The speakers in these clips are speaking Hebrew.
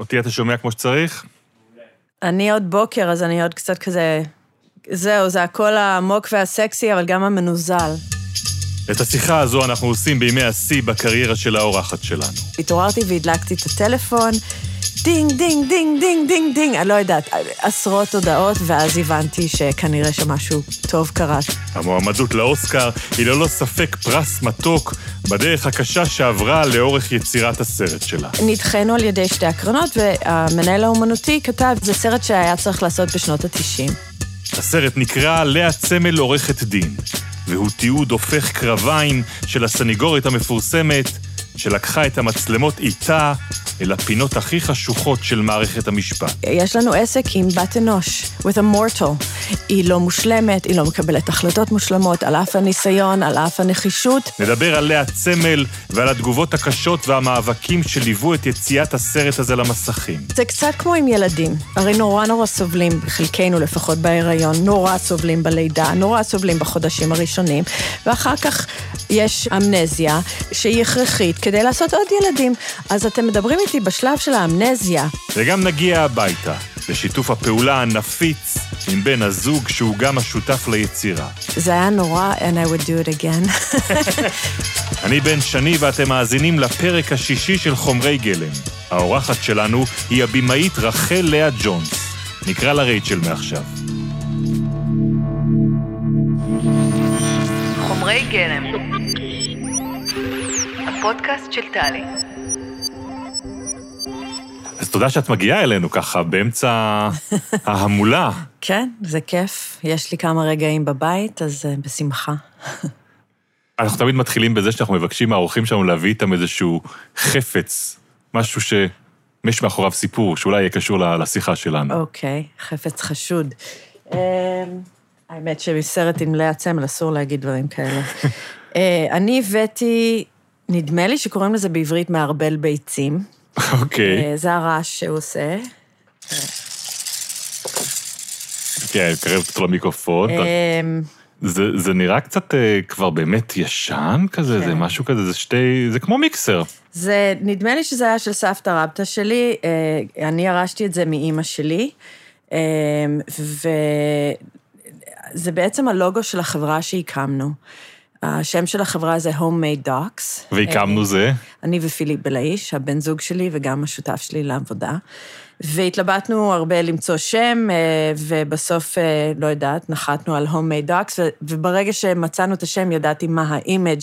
אותי אתה שומע כמו שצריך? אני עוד בוקר, אז אני עוד קצת כזה... זהו, זה הקול העמוק והסקסי, אבל גם המנוזל. את השיחה הזו אנחנו עושים בימי השיא בקריירה של האורחת שלנו. התעוררתי והדלקתי את הטלפון, דינג, דינג, דינג, דינג, דינג, דינג, אני לא יודעת, עשרות הודעות, ואז הבנתי שכנראה שמשהו טוב קרה. המועמדות לאוסקר היא ללא ספק פרס מתוק בדרך הקשה שעברה לאורך יצירת הסרט שלה. נדחינו על ידי שתי הקרנות, והמנהל האומנותי כתב, זה סרט שהיה צריך לעשות בשנות ה-90. הסרט נקרא לאה צמל עורכת דין, והוא תיעוד הופך קרביים של הסניגורית המפורסמת, שלקחה את המצלמות איתה אל הפינות הכי חשוכות של מערכת המשפט. יש לנו עסק עם בת אנוש, with a mortal. היא לא מושלמת, היא לא מקבלת החלטות מושלמות, על אף הניסיון, על אף הנחישות. נדבר על לאה צמל ועל התגובות הקשות והמאבקים שליוו את יציאת הסרט הזה למסכים. זה קצת כמו עם ילדים. הרי נורא נורא סובלים, חלקנו לפחות בהיריון, נורא סובלים בלידה, נורא סובלים בחודשים הראשונים, ואחר כך יש אמנזיה שהיא הכרחית כדי לעשות עוד ילדים. אז אתם מדברים איתי בשלב של האמנזיה. וגם נגיע הביתה, לשיתוף הפעולה הנפיץ עם בן הזוג שהוא גם השותף ליצירה. זה היה נורא, and I would do it again. אני בן שני ואתם מאזינים לפרק השישי של חומרי גלם. האורחת שלנו היא הבמאית רחל לאה ג'ונס. נקרא לה רייצ'ל מעכשיו. חומרי גלם הפודקאסט של טלי. אז תודה שאת מגיעה אלינו ככה באמצע ההמולה. כן, זה כיף. יש לי כמה רגעים בבית, אז uh, בשמחה. אנחנו תמיד מתחילים בזה שאנחנו מבקשים מהאורחים שלנו להביא איתם איזשהו חפץ, משהו שיש מאחוריו סיפור, שאולי יהיה קשור לשיחה שלנו. אוקיי, okay, חפץ חשוד. Um, האמת שבסרט עם לאה צמל אסור להגיד דברים כאלה. uh, אני הבאתי, נדמה לי שקוראים לזה בעברית מערבל ביצים. אוקיי. Uh, זה הרעש שהוא עושה. כן, קרב קצת למיקרופון. Um, זה, זה נראה קצת uh, כבר באמת ישן כזה, כן. זה משהו כזה, זה שתי... זה כמו מיקסר. זה, נדמה לי שזה היה של סבתא רבתא שלי, אה, אני ירשתי את זה מאימא שלי, אה, וזה בעצם הלוגו של החברה שהקמנו. השם של החברה זה Homemade Docs. והקמנו זה. אני ופיליפ בלעיש, הבן זוג שלי וגם השותף שלי לעבודה. והתלבטנו הרבה למצוא שם, אה, ובסוף, אה, לא יודעת, נחתנו על Homemade Docs, ו- וברגע שמצאנו את השם ידעתי מה ה image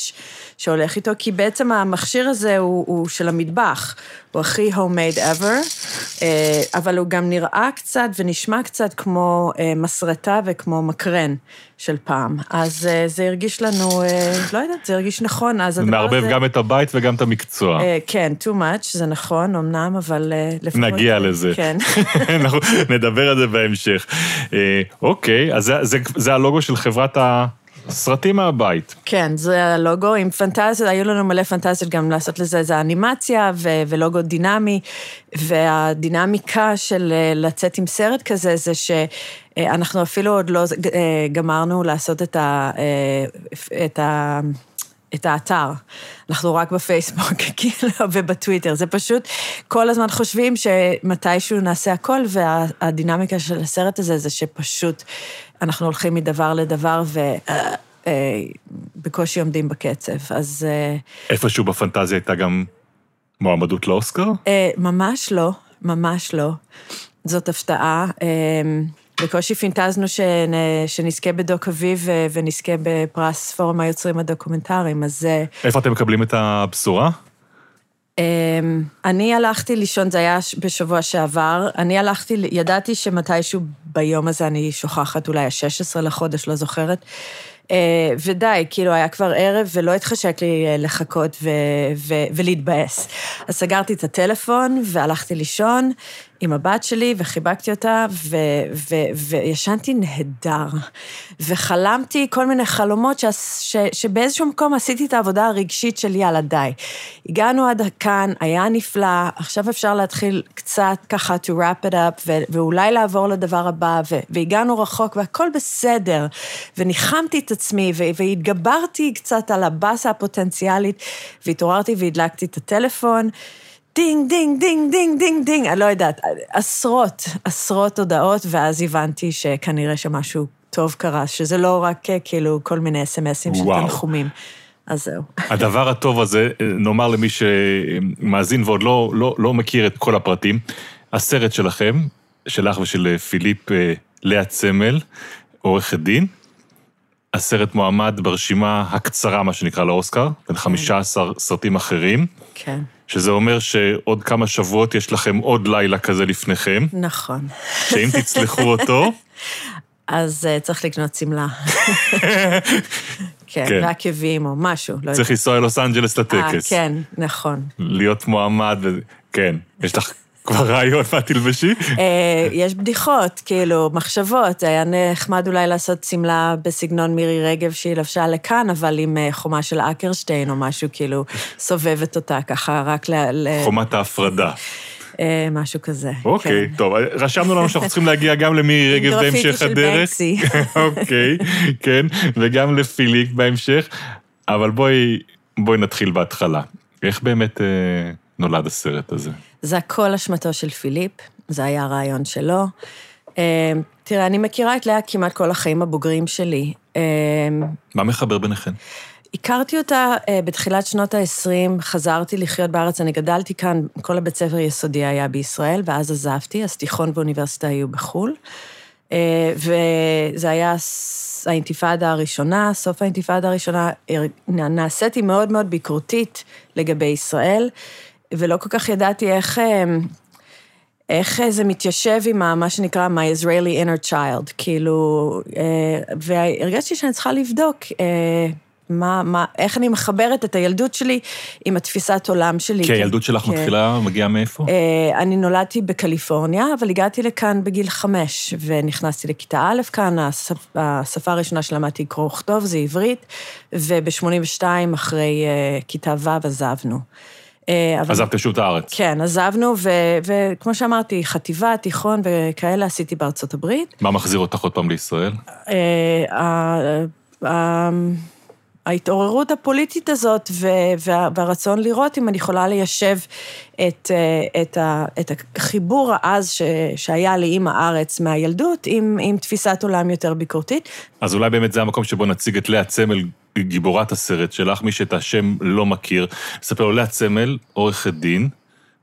שהולך איתו, כי בעצם המכשיר הזה הוא, הוא של המטבח, הוא הכי Homemade ever, אה, אבל הוא גם נראה קצת ונשמע קצת כמו מסרטה וכמו מקרן של פעם. אז זה הרגיש לנו, לא יודעת, זה הרגיש נכון, אז הדבר מערבב הזה... גם את הבית וגם את המקצוע. כן, too much, זה נכון, אמנם, אבל לפחות... נגיע לזה. כן. אנחנו נדבר על זה בהמשך. אה, אוקיי, אז זה, זה, זה הלוגו של חברת הסרטים מהבית. כן, זה הלוגו עם פנטזיות, היו לנו מלא פנטזיות גם לעשות לזה איזה אנימציה ו- ולוגו דינמי, והדינמיקה של אה, לצאת עם סרט כזה זה שאנחנו אפילו עוד לא אה, גמרנו לעשות את ה... אה, את ה את האתר. אנחנו רק בפייסבוק, כאילו, ובטוויטר. זה פשוט, כל הזמן חושבים שמתישהו נעשה הכל, והדינמיקה של הסרט הזה זה שפשוט אנחנו הולכים מדבר לדבר, ובקושי עומדים בקצב. אז... אה, איפשהו בפנטזיה הייתה גם מועמדות לאוסקר? אה, ממש לא, ממש לא. זאת הפתעה. אה, בקושי פינטזנו שנ- שנזכה בדוק אביב ו- ונזכה בפרס פורום היוצרים הדוקומנטריים, אז... אה, איפה אתם מקבלים את הבשורה? אמ, אני הלכתי לישון, זה היה בשבוע שעבר, אני הלכתי, ידעתי שמתישהו ביום הזה אני שוכחת, אולי ה-16 לחודש, לא זוכרת. אה, ודי, כאילו, היה כבר ערב ולא התחשק לי אה, לחכות ו- ו- ולהתבאס. אז סגרתי את הטלפון והלכתי לישון עם הבת שלי וחיבקתי אותה, ו- ו- וישנתי נהדר. וחלמתי כל מיני חלומות ש- ש- שבאיזשהו מקום עשיתי את העבודה הרגשית של יאללה, די. הגענו עד כאן, היה נפלא, עכשיו אפשר להתחיל קצת ככה to wrap it up, ו- ואולי לעבור לדבר הבא, ו- והגענו רחוק והכל בסדר. וניחמתי את עצמי, ו- והתגברתי קצת על הבאסה הפוטנציאלית, והתעוררתי והדלקתי את הטלפון. דינג, דינג, דינג, דינג, דינג, דינג, אני לא יודעת, עשרות, עשרות הודעות, ואז הבנתי שכנראה שמשהו טוב קרה, שזה לא רק אה, כאילו כל מיני אס.אם.אסים של. תנחומים. אז זהו. הדבר הטוב הזה, נאמר למי שמאזין ועוד לא, לא, לא מכיר את כל הפרטים, הסרט שלכם, שלך ושל אה, פיליפ אה, לאה צמל, עורכת דין, הסרט מועמד ברשימה הקצרה, מה שנקרא, לאוסקר, בין 15 סרטים אחרים, כן, שזה אומר שעוד כמה שבועות יש לכם עוד לילה כזה לפניכם, נכון. שאם תצלחו אותו, אז uh, צריך לקנות שמלה. כן, כן. ועקבים או משהו, לא צריך לנסוע ללוס אנג'לס יודעת. אה, לטקס. כן, נכון. להיות מועמד. כן. יש לך כבר רעיון מה תלבשי? אה, יש בדיחות, כאילו, מחשבות. היה נחמד אולי לעשות שמלה בסגנון מירי רגב שהיא לבשה לכאן, אבל עם אה, חומה של אקרשטיין או משהו, כאילו, סובבת אותה ככה, רק ל... חומת ההפרדה. אה, משהו כזה. אוקיי, כן. טוב, רשמנו לנו שאנחנו צריכים להגיע גם למירי רגב עם גרפיטי בהמשך של הדרך. בנקסי. אוקיי, כן, וגם לפיליק בהמשך, אבל בואי, בואי נתחיל בהתחלה. איך באמת אה, נולד הסרט הזה? זה הכל אשמתו של פיליפ, זה היה הרעיון שלו. אה, תראה, אני מכירה את לאה כמעט כל החיים הבוגרים שלי. אה, מה מחבר ביניכן? הכרתי אותה אה, בתחילת שנות ה-20, חזרתי לחיות בארץ, אני גדלתי כאן, כל הבית ספר יסודי היה בישראל, ואז עזבתי, אז תיכון ואוניברסיטה היו בחו"ל. וזה היה האינתיפאדה הראשונה, סוף האינתיפאדה הראשונה, הר- נעשיתי מאוד מאוד ביקורתית לגבי ישראל, ולא כל כך ידעתי איך... אה, איך זה מתיישב עם מה שנקרא My Israeli Inner Child, כאילו, אה, והרגשתי שאני צריכה לבדוק אה, מה, מה, איך אני מחברת את הילדות שלי עם התפיסת עולם שלי. כי הילדות שלך כן. מתחילה, מגיעה מאיפה? אה, אני נולדתי בקליפורניה, אבל הגעתי לכאן בגיל חמש, ונכנסתי לכיתה א' כאן, השפ, השפה הראשונה שלמדתי קרוא וכתוב זה עברית, וב-82 אחרי אה, כיתה ו' עזבנו. אה, אבל- עזבתם שוב את הארץ. כן, עזבנו, ו- וכמו שאמרתי, חטיבה, תיכון וכאלה עשיתי בארצות הברית. מה מחזיר אותך עוד פעם לישראל? ההתעוררות הפוליטית הזאת והרצון לראות אם אני יכולה ליישב את, אה, את, ה- את החיבור העז שהיה לי עם הארץ מהילדות, עם, עם תפיסת עולם יותר ביקורתית. אז אולי באמת זה המקום שבו נציג את לאה צמל, גיבורת הסרט שלך, מי שאת השם לא מכיר. נספר לו, לאה צמל, עורכת דין,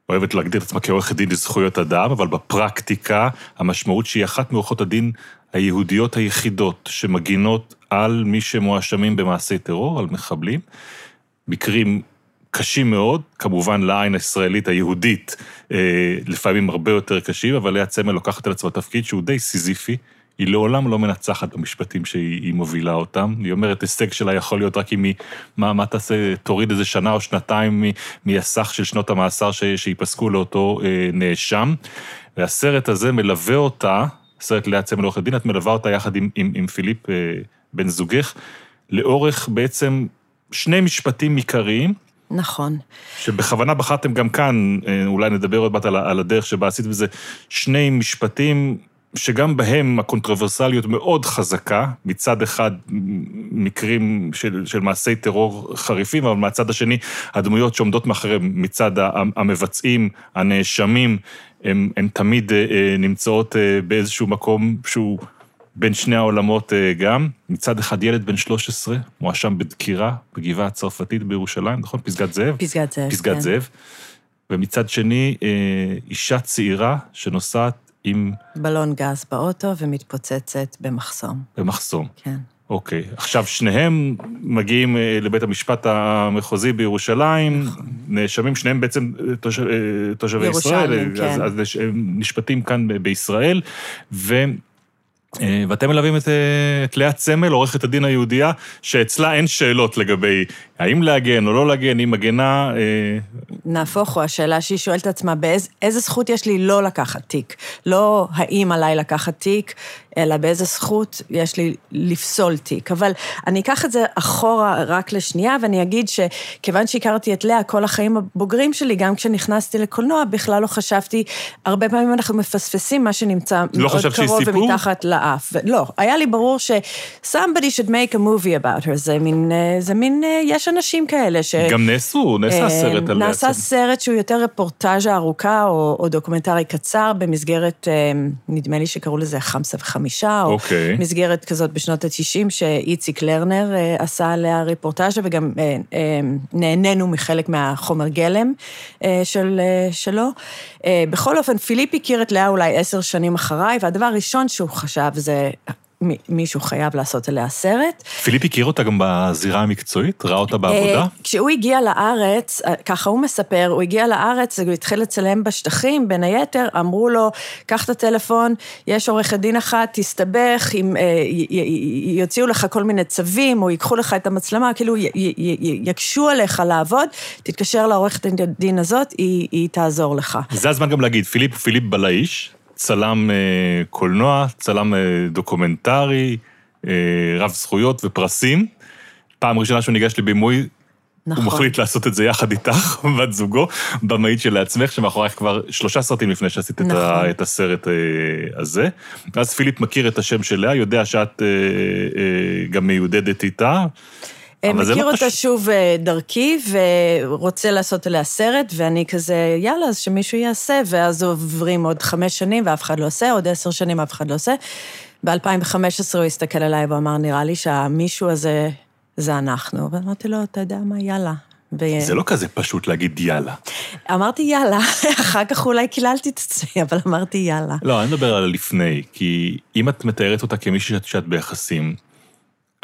אוהבת להגדיר את עצמה כעורכת דין לזכויות אדם, אבל בפרקטיקה, המשמעות שהיא אחת מעורכות הדין היהודיות היחידות שמגינות על מי שמואשמים במעשי טרור, על מחבלים. מקרים קשים מאוד, כמובן לעין הישראלית היהודית, אה, לפעמים הרבה יותר קשים, אבל לאה צמל לוקחת על עצמה תפקיד שהוא די סיזיפי. היא לעולם לא מנצחת במשפטים שהיא היא מובילה אותם. היא אומרת, הישג שלה יכול להיות רק אם היא, מה, מה תעשה, תוריד איזה שנה או שנתיים מהסך של שנות המאסר שייפסקו לאותו אה, נאשם. והסרט הזה מלווה אותה, סרט לאה צמל עורכת דין, את מלווה אותה יחד עם, עם, עם פיליפ, אה, בן זוגך, לאורך בעצם שני משפטים עיקריים, נכון. שבכוונה בחרתם גם כאן, אה, אולי נדבר עוד מעט על הדרך שבה עשית בזה, שני משפטים שגם בהם הקונטרוברסליות מאוד חזקה, מצד אחד מקרים של, של מעשי טרור חריפים, אבל מהצד השני, הדמויות שעומדות מאחוריהם, מצד המבצעים, הנאשמים, הן תמיד אה, אה, נמצאות באיזשהו מקום שהוא בין שני העולמות אה, גם. מצד אחד ילד בן 13, מואשם בדקירה בגבעה הצרפתית בירושלים, נכון? פסגת זאב? פסגת זאב. פסגת כן. זאב. ומצד שני, אה, אישה צעירה שנוסעת עם... בלון גז באוטו ומתפוצצת במחסום. במחסום. כן. אוקיי. עכשיו, שניהם מגיעים אה, לבית המשפט המחוזי בירושלים, נאשמים, שניהם בעצם אה, תושבי ישראל, ירושלמים, אז, כן. אז נש- הם נשפטים כאן בישראל, ו... אה, ואתם מלווים את, אה, את לאה צמל, עורכת הדין היהודייה, שאצלה אין שאלות לגבי האם להגן או לא להגן, היא מגנה, אה, נהפוך הוא, השאלה שהיא שואלת עצמה, באיזה איזה זכות יש לי לא לקחת תיק? לא האם עליי לקחת תיק, אלא באיזה זכות יש לי לפסול תיק. אבל אני אקח את זה אחורה רק לשנייה, ואני אגיד שכיוון שהכרתי את לאה כל החיים הבוגרים שלי, גם כשנכנסתי לקולנוע, בכלל לא חשבתי, הרבה פעמים אנחנו מפספסים מה שנמצא לא מאוד קרוב? ומתחת לאף. לא, היה לי ברור ש- somebody should make a movie about her, זה מין, אה, זה מין, אה, יש אנשים כאלה ש... גם נעשו, נעשה אה, סרט על... נעשה בעצם. סרט שהוא יותר רפורטאז'ה ארוכה, או, או דוקומנטרי קצר, במסגרת, נדמה לי שקראו לזה חמסה וחמישה, או אוקיי. מסגרת כזאת בשנות ה-90, שאיציק לרנר אה, עשה עליה רפורטאז'ה, וגם אה, אה, נהנינו מחלק מהחומר גלם אה, של, אה, שלו. אה, בכל אופן, פיליפ הכיר את לאה אולי עשר שנים אחריי, והדבר הראשון שהוא חשב זה... מישהו חייב לעשות עליה סרט. פיליפ הכיר אותה גם בזירה המקצועית? ראה אותה בעבודה? אה, כשהוא הגיע לארץ, אה, ככה הוא מספר, הוא הגיע לארץ, הוא התחיל לצלם בשטחים, בין היתר, אמרו לו, קח את הטלפון, יש עורכת דין אחת, תסתבך, אם, אה, יוציאו לך כל מיני צווים, או ייקחו לך את המצלמה, כאילו י- י- י- יקשו עליך לעבוד, תתקשר לעורכת הדין הזאת, היא, היא תעזור לך. זה הזמן גם להגיד, פיליפ הוא פיליפ בלאיש, צלם אה, קולנוע, צלם אה, דוקומנטרי, אה, רב זכויות ופרסים. פעם ראשונה שהוא ניגש לבימוי, נכון. הוא מחליט לעשות את זה יחד איתך, בת זוגו, במאית שלעצמך, שמאחורייך כבר שלושה סרטים לפני שעשית את, ה, נכון. את הסרט הזה. ואז פיליפ מכיר את השם של לאה, יודע שאת גם מיודדת איתה. זה מכיר לא אותה פשוט. שוב אה, דרכי, ורוצה לעשות עליה סרט, ואני כזה, יאללה, אז שמישהו יעשה, ואז עוברים עוד חמש שנים ואף אחד לא עושה, עוד עשר שנים אף אחד לא עושה. ב-2015 הוא הסתכל עליי ואמר, נראה לי שהמישהו הזה, זה אנחנו. ואמרתי לו, אתה יודע מה, יאללה. ו- זה לא כזה פשוט להגיד יאללה. אמרתי יאללה, אחר כך אולי קיללתי את עצמי, אבל אמרתי יאללה. לא, אני מדבר על הלפני, כי אם את מתארת אותה כמישהי שאת, שאת ביחסים,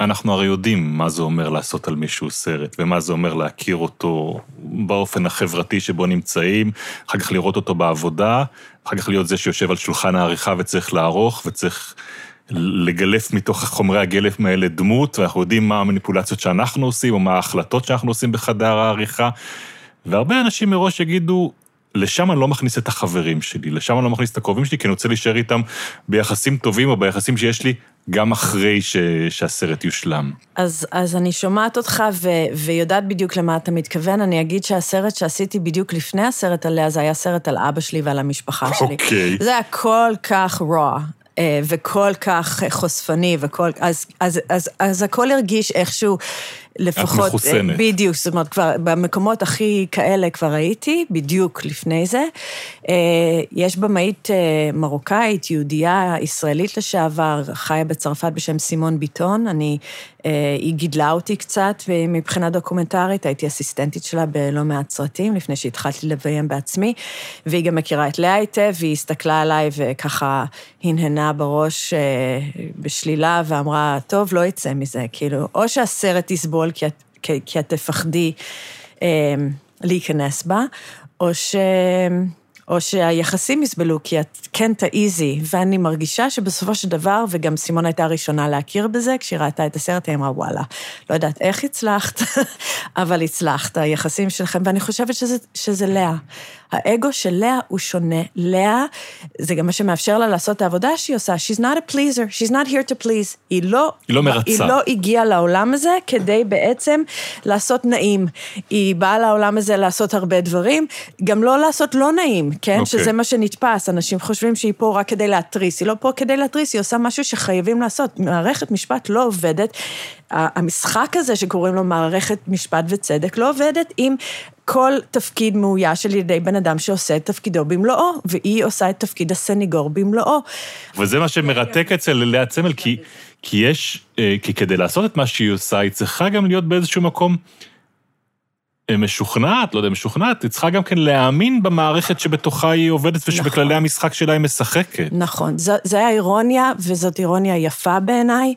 אנחנו הרי יודעים מה זה אומר לעשות על מישהו סרט, ומה זה אומר להכיר אותו באופן החברתי שבו נמצאים, אחר כך לראות אותו בעבודה, אחר כך להיות זה שיושב על שולחן העריכה וצריך לערוך, וצריך לגלף מתוך חומרי הגלף האלה דמות, ואנחנו יודעים מה המניפולציות שאנחנו עושים, או מה ההחלטות שאנחנו עושים בחדר העריכה. והרבה אנשים מראש יגידו, לשם אני לא מכניס את החברים שלי, לשם אני לא מכניס את הקרובים שלי, כי אני רוצה להישאר איתם ביחסים טובים, או ביחסים שיש לי גם אחרי ש... שהסרט יושלם. אז, אז אני שומעת אותך ו, ויודעת בדיוק למה אתה מתכוון. אני אגיד שהסרט שעשיתי בדיוק לפני הסרט עליה, זה היה סרט על אבא שלי ועל המשפחה שלי. אוקיי. זה היה כל כך raw. אה, וכל כך חושפני, וכל... אז, אז, אז, אז הכל הרגיש איכשהו, לפחות... מחוסנת. אה, בדיוק, זאת אומרת, כבר במקומות הכי כאלה כבר הייתי, בדיוק לפני זה. אה, יש במאית אה, מרוקאית, יהודייה, ישראלית לשעבר, חיה בצרפת בשם סימון ביטון. אני, אה, היא גידלה אותי קצת מבחינה דוקומנטרית, הייתי אסיסטנטית שלה בלא מעט סרטים, לפני שהתחלתי לביים בעצמי, והיא גם מכירה את לאה היטב, והיא הסתכלה עליי וככה הנהנה בראש בשלילה, ואמרה, טוב, לא יצא מזה, כאילו, או שהסרט יסבול כי את, כי, כי את תפחדי אה, להיכנס בה, או ש... או שהיחסים יסבלו, כי את כן תעיזי, ואני מרגישה שבסופו של דבר, וגם סימון הייתה הראשונה להכיר בזה, כשהיא ראתה את הסרט, היא אמרה, וואלה, לא יודעת איך הצלחת, אבל הצלחת, היחסים שלכם, ואני חושבת שזה, שזה לאה. האגו של לאה הוא שונה. לאה, זה גם מה שמאפשר לה לעשות את העבודה שהיא עושה. She's not a pleaser, she's not here to please. היא לא... היא לא מרצה. היא לא הגיעה לעולם הזה כדי בעצם לעשות נעים. היא באה לעולם הזה לעשות הרבה דברים, גם לא לעשות לא נעים, כן? אוקיי. שזה מה שנתפס. אנשים חושבים שהיא פה רק כדי להתריס. היא לא פה כדי להתריס, היא עושה משהו שחייבים לעשות. מערכת משפט לא עובדת. המשחק הזה שקוראים לו מערכת משפט וצדק לא עובדת אם כל תפקיד מאויש על ידי בן אדם שעושה את תפקידו במלואו, והיא עושה את תפקיד הסניגור במלואו. וזה מה שמרתק אצל לאה צמל, כי, כי יש, אה, כי כדי לעשות את מה שהיא עושה, היא צריכה גם להיות באיזשהו מקום אה, משוכנעת, לא יודע, משוכנעת, היא צריכה גם כן להאמין במערכת שבתוכה היא עובדת ושבכללי נכון. המשחק שלה היא משחקת. נכון, זו, זה האירוניה, וזאת אירוניה יפה בעיניי.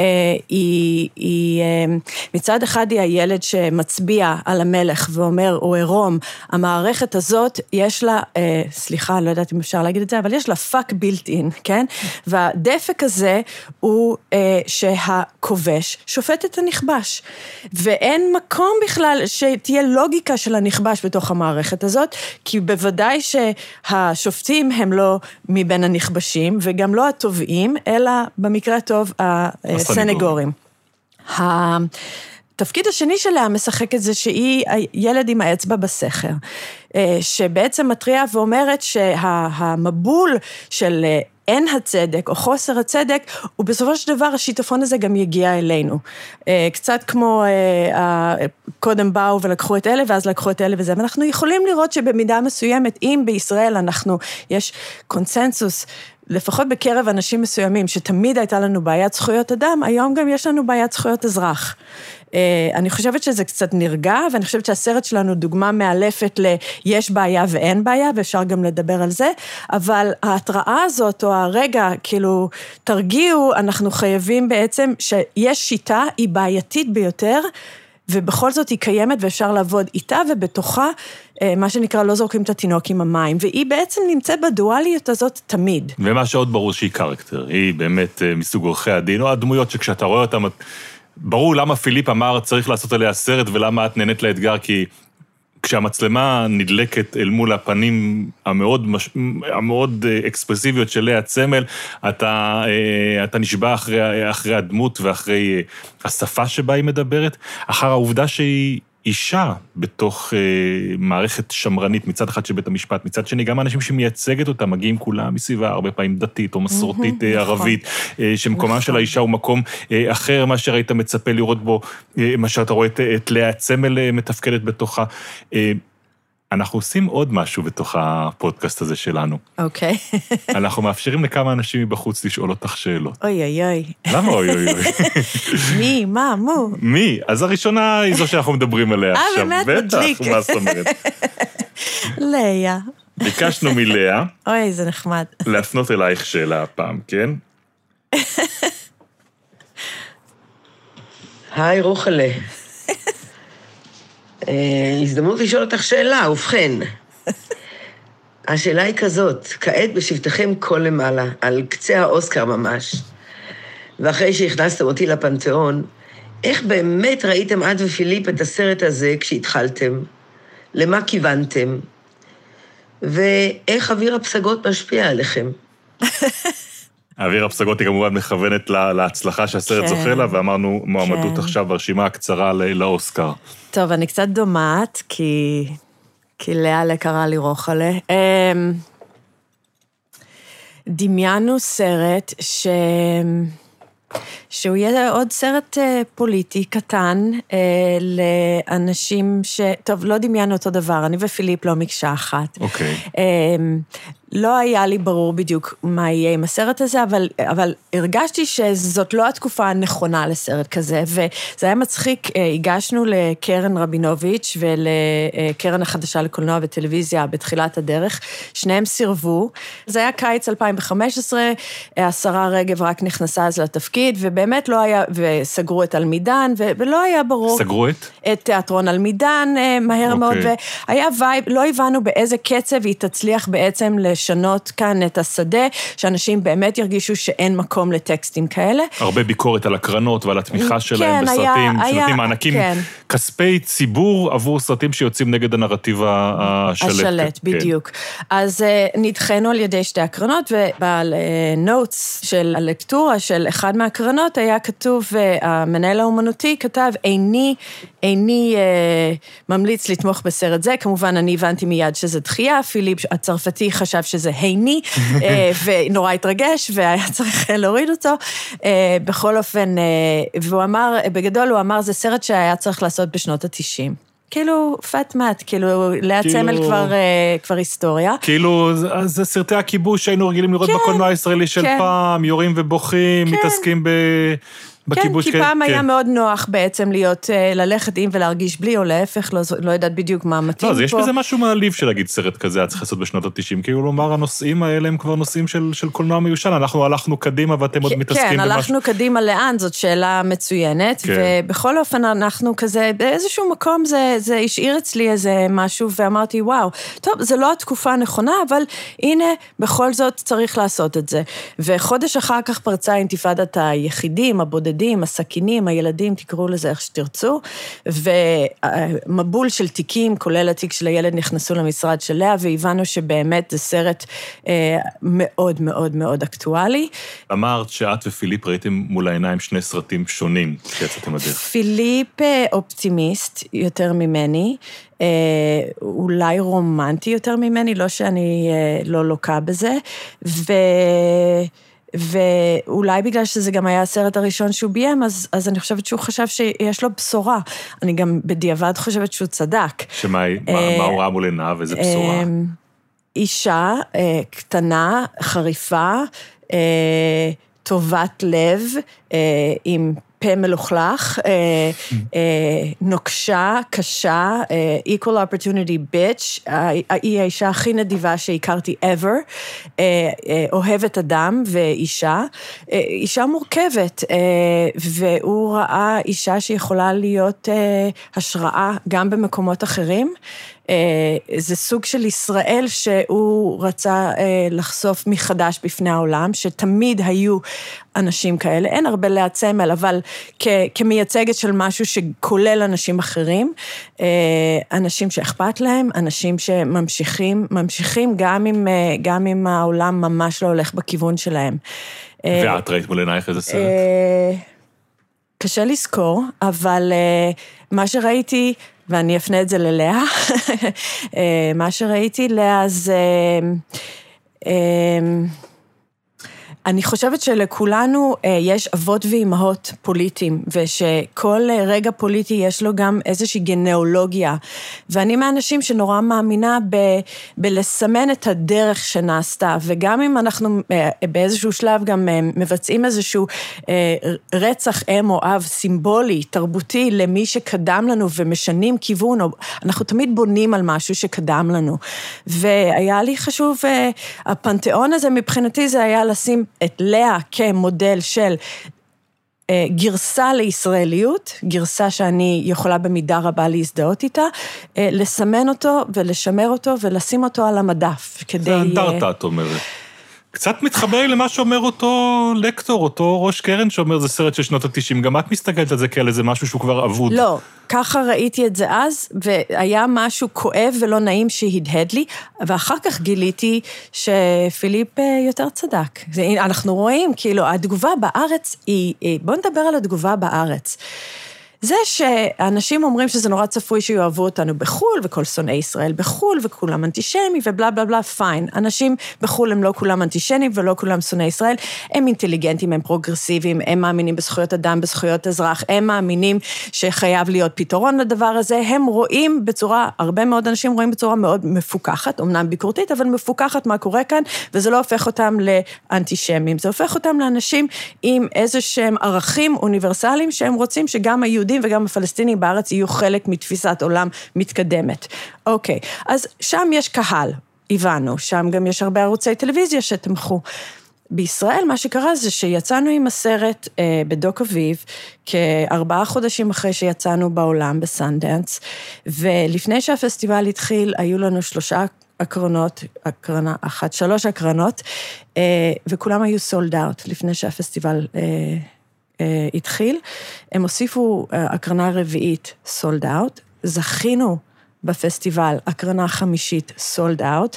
אה, היא, היא, אה, מצד אחד היא הילד שמצביע על המלך ואומר, הוא עירום, המערכת הזאת, יש לה, אה, סליחה, לא יודעת אם אפשר להגיד את זה, אבל יש לה פאק built in, כן? והפאק הזה הוא שהכובש שופט את הנכבש. ואין מקום בכלל שתהיה לוגיקה של הנכבש בתוך המערכת הזאת, כי בוודאי שהשופטים הם לא מבין הנכבשים, וגם לא התובעים, אלא במקרה הטוב הסנגורים. התפקיד השני שלה משחק את זה שהיא הילד עם האצבע בסכר, שבעצם מתריעה ואומרת שהמבול של אין הצדק או חוסר הצדק, ובסופו של דבר השיטפון הזה גם יגיע אלינו. קצת כמו קודם באו ולקחו את אלה ואז לקחו את אלה וזה, ואנחנו יכולים לראות שבמידה מסוימת, אם בישראל אנחנו, יש קונסנזוס לפחות בקרב אנשים מסוימים, שתמיד הייתה לנו בעיית זכויות אדם, היום גם יש לנו בעיית זכויות אזרח. אני חושבת שזה קצת נרגע, ואני חושבת שהסרט שלנו דוגמה מאלפת ל-יש בעיה ואין בעיה, ואפשר גם לדבר על זה, אבל ההתראה הזאת, או הרגע, כאילו, תרגיעו, אנחנו חייבים בעצם, שיש שיטה, היא בעייתית ביותר, ובכל זאת היא קיימת ואפשר לעבוד איתה ובתוכה, מה שנקרא, לא זורקים את התינוק עם המים, והיא בעצם נמצאת בדואליות הזאת תמיד. ומה שעוד ברור שהיא קרקטר, היא באמת מסוג עורכי הדין, או הדמויות שכשאתה רואה אותן, ברור למה פיליפ אמר צריך לעשות עליה סרט ולמה את נהנית לאתגר, כי כשהמצלמה נדלקת אל מול הפנים המאוד, מש... המאוד אקספרסיביות של לאה צמל, אתה, אתה נשבע אחרי, אחרי הדמות ואחרי השפה שבה היא מדברת, אחר העובדה שהיא אישה בתוך אה, מערכת שמרנית, מצד אחד של בית המשפט, מצד שני, גם האנשים שמייצגת אותה מגיעים כולם מסביבה, הרבה פעמים דתית או מסורתית אה, ערבית, אה, שמקומה של האישה הוא מקום אה, אחר, מה שראית מצפה לראות בו, אה, מה שאתה רואה את, את לאה צמל אה, מתפקדת בתוכה. אה, אנחנו עושים עוד משהו בתוך הפודקאסט הזה שלנו. אוקיי. אנחנו מאפשרים לכמה אנשים מבחוץ לשאול אותך שאלות. אוי אוי אוי. למה אוי אוי אוי? מי? מה? מו? מי? אז הראשונה היא זו שאנחנו מדברים עליה עכשיו. אה, באמת? מדליק. בטח, מה זאת אומרת? לאה. ביקשנו מלאה... אוי, זה נחמד. להפנות אלייך שאלה הפעם, כן? היי, רוחלה. הזדמנות לשאול אותך שאלה, ובכן. השאלה היא כזאת, כעת בשבתכם כה למעלה, על קצה האוסקר ממש, ואחרי שהכנסתם אותי לפנתיאון, איך באמת ראיתם את ופיליפ את הסרט הזה כשהתחלתם? למה כיוונתם? ואיך אוויר הפסגות משפיע עליכם? אוויר הפסגות היא כמובן מכוונת להצלחה שהסרט כן, זוכה לה, ואמרנו מועמדות כן. עכשיו ברשימה הקצרה לאוסקר. טוב, אני קצת דומעת, כי, כי לאה קרא לי רוחלה. דמיינו סרט ש... שהוא יהיה עוד סרט פוליטי קטן לאנשים ש... טוב, לא דמיינו אותו דבר, אני ופיליפ לא מקשה אחת. אוקיי. Okay. לא היה לי ברור בדיוק מה יהיה עם הסרט הזה, אבל, אבל הרגשתי שזאת לא התקופה הנכונה לסרט כזה, וזה היה מצחיק, הגשנו לקרן רבינוביץ' ולקרן החדשה לקולנוע וטלוויזיה בתחילת הדרך, שניהם סירבו. זה היה קיץ 2015, השרה רגב רק נכנסה אז לתפקיד, ובאמת לא היה, וסגרו את אלמידן, ולא היה ברור. סגרו את? את תיאטרון אלמידן מהר okay. מאוד, והיה vibe, לא הבנו באיזה קצב היא תצליח בעצם לשנות כאן את השדה, שאנשים באמת ירגישו שאין מקום לטקסטים כאלה. הרבה ביקורת על הקרנות ועל התמיכה שלהם כן, בסרטים, היה, שנותנים מענקים, כן. כספי ציבור עבור סרטים שיוצאים נגד הנרטיב השלט. השלט, כן. בדיוק. אז נדחנו על ידי שתי הקרנות, ובנוטס של הלקטורה של אחד מהקרנות היה כתוב, המנהל האומנותי כתב, איני, איני אה, ממליץ לתמוך בסרט זה, כמובן אני הבנתי מיד שזה דחייה, פיליפ הצרפתי חשב שזה היני, ונורא התרגש, והיה צריך להוריד אותו. בכל אופן, והוא אמר, בגדול הוא אמר, זה סרט שהיה צריך לעשות בשנות ה-90. כאילו, פאט מאט, כאילו, לאה כאילו... צמל כבר, כבר היסטוריה. כאילו, זה סרטי הכיבוש שהיינו רגילים לראות כן, בקולנוע הישראלי של כן. פעם, יורים ובוכים, כן. מתעסקים ב... בכיבוש. כן, כי פעם היה מאוד נוח בעצם להיות, אה, ללכת עם ולהרגיש בלי, או להפך, לא, לא יודעת בדיוק מה מתאים לא, פה. אז יש בזה משהו מעליב של להגיד סרט כזה היה צריך לעשות בשנות ה-90, כאילו לומר הנושאים האלה הם כבר נושאים של, של קולנוע מיושן, אנחנו הלכנו קדימה ואתם עוד מתעסקים כן, במשהו. הלכנו קדימה לאן, זאת שאלה מצוינת, כן. ובכל אופן אנחנו כזה, באיזשהו מקום זה, זה השאיר אצלי איזה משהו, ואמרתי, וואו, טוב, זה לא התקופה הנכונה, אבל הנה, בכל זאת צריך לעשות את זה. וחודש אחר כך פרצה אינתיפאדת היחידים, הבודדים, הסכינים, הילדים, תקראו לזה איך שתרצו, ומבול של תיקים, כולל התיק של הילד, נכנסו למשרד של לאה, והבנו שבאמת זה סרט אה, מאוד מאוד מאוד אקטואלי. אמרת שאת ופיליפ ראיתם מול העיניים שני סרטים שונים כשיצאתם לדרך. פיליפ אה, אופטימיסט יותר ממני, אה, אולי רומנטי יותר ממני, לא שאני אה, לא לוקה בזה, ו... ואולי בגלל שזה גם היה הסרט הראשון שהוא ביים, אז, אז אני חושבת שהוא חשב שיש לו בשורה. אני גם בדיעבד חושבת שהוא צדק. שמה מה, אה, מה הוא ראה מול עיניו, איזה בשורה? אמ, אישה אה, קטנה, חריפה, אה, טובת לב, אה, עם פה מלוכלך, אה, אה, נוקשה, קשה, אה, equal opportunity bitch, היא האישה הכי נדיבה שהכרתי ever, אוהבת אדם ואישה, אישה מורכבת, והוא ראה אישה שיכולה להיות אה, השראה גם במקומות אחרים. אה, זה סוג של ישראל שהוא רצה אה, לחשוף מחדש בפני העולם, שתמיד היו אנשים כאלה, אין הרבה ליד סמל, אבל כ- כמייצגת של משהו שכולל אנשים אחרים, אה, אנשים שאכפת להם, אנשים שממשיכים, ממשיכים גם אם, גם אם העולם ממש לא הולך בכיוון שלהם. ואת ראית מול עינייך איזה סרט? קשה לזכור, אבל מה שראיתי, ואני אפנה את זה ללאה, אה, מה שראיתי, לאה, זה... אני חושבת שלכולנו אה, יש אבות ואימהות פוליטיים, ושכל אה, רגע פוליטי יש לו גם איזושהי גנאולוגיה. ואני מהאנשים שנורא מאמינה ב, בלסמן את הדרך שנעשתה, וגם אם אנחנו אה, באיזשהו שלב גם מבצעים איזשהו רצח אם או אב סימבולי, תרבותי, למי שקדם לנו ומשנים כיוון, אנחנו תמיד בונים על משהו שקדם לנו. והיה לי חשוב, הפנתיאון הזה מבחינתי זה היה לשים את לאה כמודל של אה, גרסה לישראליות, גרסה שאני יכולה במידה רבה להזדהות איתה, אה, לסמן אותו ולשמר אותו ולשים אותו על המדף, כדי... זה אה, אנדרטה, את אומרת. קצת מתחבר לי למה שאומר אותו לקטור, אותו ראש קרן שאומר זה סרט של שנות ה-90, גם את מסתכלת על זה כאל איזה משהו שהוא כבר אבוד. לא, ככה ראיתי את זה אז, והיה משהו כואב ולא נעים שהדהד לי, ואחר כך גיליתי שפיליפ אה, יותר צדק. אנחנו רואים, כאילו, התגובה בארץ היא, היא- בואו נדבר על התגובה בארץ. זה שאנשים אומרים שזה נורא צפוי שיאהבו אותנו בחו"ל, וכל שונאי ישראל בחו"ל, וכולם אנטישמים, ובלה בלה בלה, fine. אנשים בחו"ל הם לא כולם אנטישמים ולא כולם שונאי ישראל, הם אינטליגנטים, הם פרוגרסיביים, הם מאמינים בזכויות אדם, בזכויות אזרח, הם מאמינים שחייב להיות פתרון לדבר הזה, הם רואים בצורה, הרבה מאוד אנשים רואים בצורה מאוד מפוקחת, אמנם ביקורתית, אבל מפוקחת מה קורה כאן, וזה לא הופך אותם לאנטישמים, זה הופך אותם לאנשים עם איזה שהם ערכים אוניברסליים שהם רוצים שגם היהודים וגם הפלסטינים בארץ יהיו חלק מתפיסת עולם מתקדמת. אוקיי, אז שם יש קהל, הבנו, שם גם יש הרבה ערוצי טלוויזיה שתמכו. בישראל מה שקרה זה שיצאנו עם הסרט אה, בדוק אביב, כארבעה חודשים אחרי שיצאנו בעולם בסנדנס, ולפני שהפסטיבל התחיל היו לנו שלושה הקרנות, הקרנה אחת, שלוש הקרנות, אה, וכולם היו sold out לפני שהפסטיבל אה, אה, התחיל. הם הוסיפו אה, הקרנה רביעית sold out, זכינו בפסטיבל הקרנה חמישית sold out.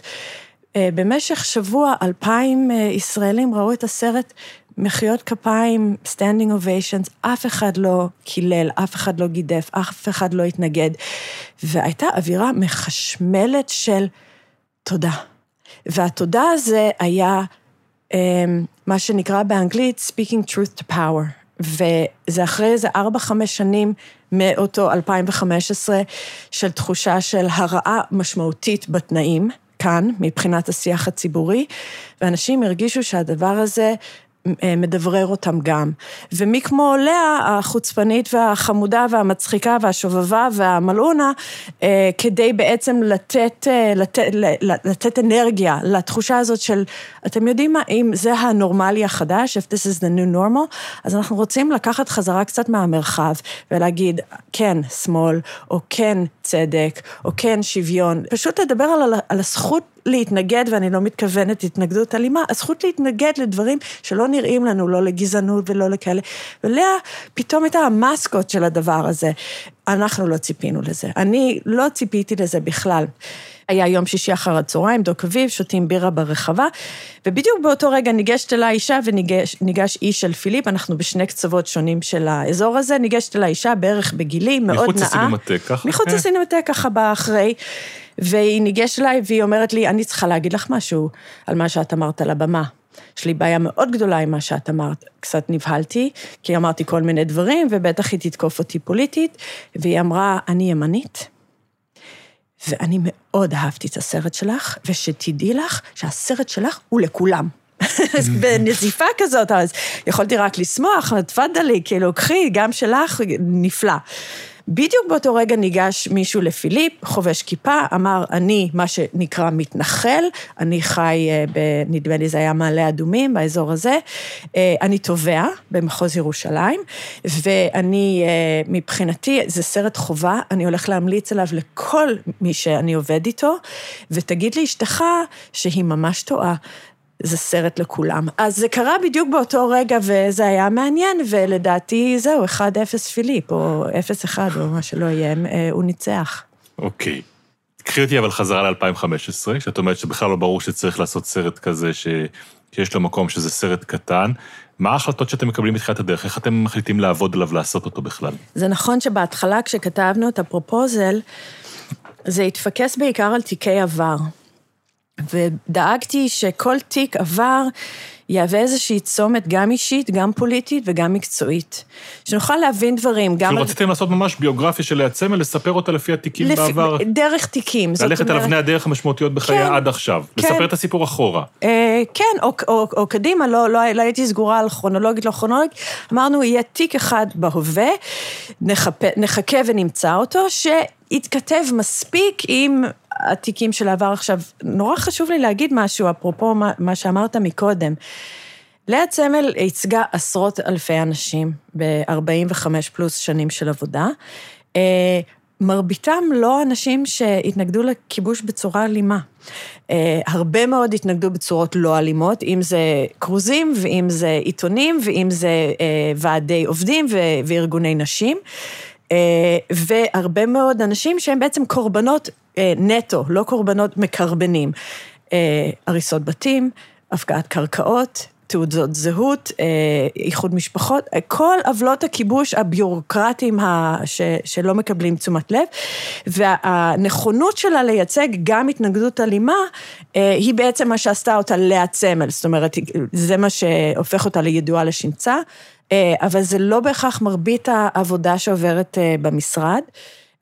אה, במשך שבוע אלפיים אה, ישראלים ראו את הסרט מחיאות כפיים, standing ovations, אף אחד לא קילל, אף אחד לא גידף, אף אחד לא התנגד. והייתה אווירה מחשמלת של תודה. והתודה הזה היה אה, מה שנקרא באנגלית speaking truth to power. וזה אחרי איזה ארבע, חמש שנים מאותו 2015 של תחושה של הרעה משמעותית בתנאים, כאן, מבחינת השיח הציבורי, ואנשים הרגישו שהדבר הזה מדברר אותם גם. ומי כמו לאה, החוצפנית והחמודה והמצחיקה והשובבה והמלאונה, אה, כדי בעצם לתת, אה, לתת, לתת אנרגיה לתחושה הזאת של, אתם יודעים מה, אם זה הנורמלי החדש, if this is the new normal, אז אנחנו רוצים לקחת חזרה קצת מהמרחב ולהגיד, כן, שמאל, או כן, צדק, או כן, שוויון. פשוט לדבר על, על הזכות להתנגד, ואני לא מתכוונת התנגדות אלימה, הזכות להתנגד לדברים שלא נראים לנו, לא לגזענות ולא לכאלה. ולאה פתאום הייתה המסקוט של הדבר הזה. אנחנו לא ציפינו לזה. אני לא ציפיתי לזה בכלל. היה יום שישי אחר הצהריים, דוק אביב, שותים בירה ברחבה, ובדיוק באותו רגע ניגשת אליי אישה וניגש איש של פיליפ, אנחנו בשני קצוות שונים של האזור הזה, ניגשת אליי אישה בערך בגילי, מאוד נאה. מחוץ לסינמטק, ככה? מחוץ לסינמטק, ככה באחרי. והיא ניגשת אליי והיא אומרת לי, אני צריכה להגיד לך משהו על מה שאת אמרת על הבמה. יש לי בעיה מאוד גדולה עם מה שאת אמרת. קצת נבהלתי, כי אמרתי כל מיני דברים, ובטח היא תתקוף אותי פוליטית, והיא אמרה, אני ימנית, ואני מאוד אהבתי את הסרט שלך, ושתדעי לך שהסרט שלך הוא לכולם. בנזיפה כזאת, אז יכולתי רק לשמוח, תפאדלי, כאילו, קחי, גם שלך, נפלא. בדיוק באותו רגע ניגש מישהו לפיליפ, חובש כיפה, אמר, אני מה שנקרא מתנחל, אני חי, אה, נדמה לי זה היה מעלה אדומים, באזור הזה, אה, אני תובע במחוז ירושלים, ואני, אה, מבחינתי, זה סרט חובה, אני הולך להמליץ עליו לכל מי שאני עובד איתו, ותגיד לאשתך שהיא ממש טועה. זה סרט לכולם. אז זה קרה בדיוק באותו רגע, וזה היה מעניין, ולדעתי זהו, 1-0 פיליפ, או 0-1, או מה שלא יהיה, אה, הוא ניצח. אוקיי. קחי אותי אבל חזרה ל-2015, שאת אומרת שבכלל לא ברור שצריך לעשות סרט כזה, ש... שיש לו מקום שזה סרט קטן. מה ההחלטות שאתם מקבלים בתחילת הדרך? איך אתם מחליטים לעבוד עליו, לעשות אותו בכלל? זה נכון שבהתחלה, כשכתבנו את הפרופוזל, זה התפקס בעיקר על תיקי עבר. ודאגתי שכל תיק עבר יהווה איזושהי צומת, גם אישית, גם פוליטית וגם מקצועית. שנוכל להבין דברים, גם... כאילו רציתם לעשות ממש ביוגרפיה של צמל, לספר אותה לפי התיקים לפ... בעבר. דרך תיקים, זאת אומרת... ללכת על אבני הדרך המשמעותיות בחייה כן, עד עכשיו. כן. לספר את הסיפור אחורה. אה, כן, או, או, או קדימה, לא, לא, לא הייתי סגורה על כרונולוגית, לא כרונולוגית. אמרנו, יהיה תיק אחד בהווה, נחפה, נחכה ונמצא אותו, שיתכתב מספיק עם התיקים של העבר. עכשיו, נורא חשוב לי להגיד משהו, אפרופו מה, מה שאמרת מקודם. לאה צמל ייצגה עשרות אלפי אנשים ב-45 פלוס שנים של עבודה. אה, מרביתם לא אנשים שהתנגדו לכיבוש בצורה אלימה. אה, הרבה מאוד התנגדו בצורות לא אלימות, אם זה כרוזים, ואם זה עיתונים, ואם זה אה, ועדי עובדים וארגוני נשים. והרבה מאוד אנשים שהם בעצם קורבנות נטו, לא קורבנות מקרבנים. אה, הריסות בתים, הפקעת קרקעות, תעודות זהות, אה, איחוד משפחות, כל עוולות הכיבוש הביורוקרטיים ש, שלא מקבלים תשומת לב, והנכונות שלה לייצג גם התנגדות אלימה, היא בעצם מה שעשתה אותה להצמל, זאת אומרת, זה מה שהופך אותה לידועה לשמצה, אבל זה לא בהכרח מרבית העבודה שעוברת במשרד.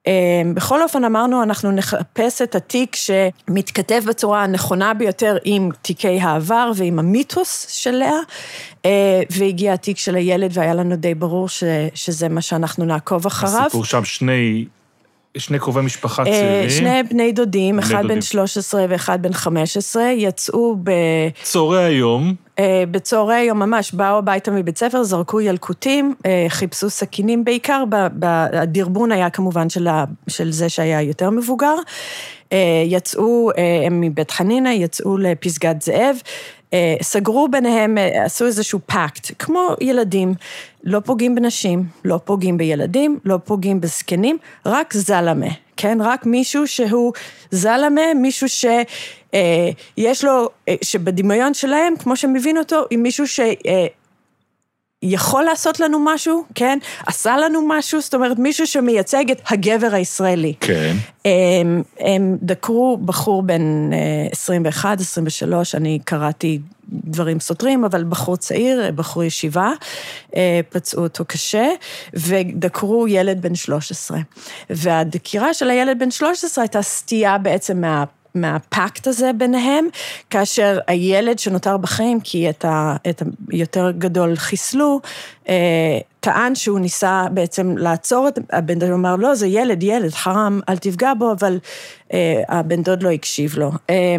אמ, בכל אופן אמרנו, אנחנו נחפש את התיק שמתכתב בצורה הנכונה ביותר עם תיקי העבר ועם המיתוס של לאה, אה, והגיע התיק של הילד והיה לנו די ברור ש, שזה מה שאנחנו נעקוב אחריו. הסיפור שם שני... שני קרובי משפחה אה, צעירים. שני בני דודים, אחד בן 13 ואחד בן 15, יצאו ב... צהרי היום. אה, בצהרי היום ממש, באו הביתה מבית ספר, זרקו ילקוטים, אה, חיפשו סכינים, בעיקר הדרבון היה כמובן של, ה, של זה שהיה יותר מבוגר. יצאו, הם מבית חנינה, יצאו לפסגת זאב, סגרו ביניהם, עשו איזשהו פאקט, כמו ילדים, לא פוגעים בנשים, לא פוגעים בילדים, לא פוגעים בזקנים, רק זלמה, כן? רק מישהו שהוא זלמה, מישהו שיש לו, שבדמיון שלהם, כמו שהם מבין אותו, עם מישהו ש... יכול לעשות לנו משהו, כן? עשה לנו משהו, זאת אומרת, מישהו שמייצג את הגבר הישראלי. כן. הם, הם דקרו בחור בן 21, 23, אני קראתי דברים סותרים, אבל בחור צעיר, בחור ישיבה, אה, פצעו אותו קשה, ודקרו ילד בן 13. והדקירה של הילד בן 13 הייתה סטייה בעצם מה... מהפקט הזה ביניהם, כאשר הילד שנותר בחיים, כי את, ה, את היותר גדול חיסלו, אה, טען שהוא ניסה בעצם לעצור את, הבן דוד אמר, לא, זה ילד, ילד, חרם, אל תפגע בו, אבל אה, הבן דוד לא הקשיב לו. אה,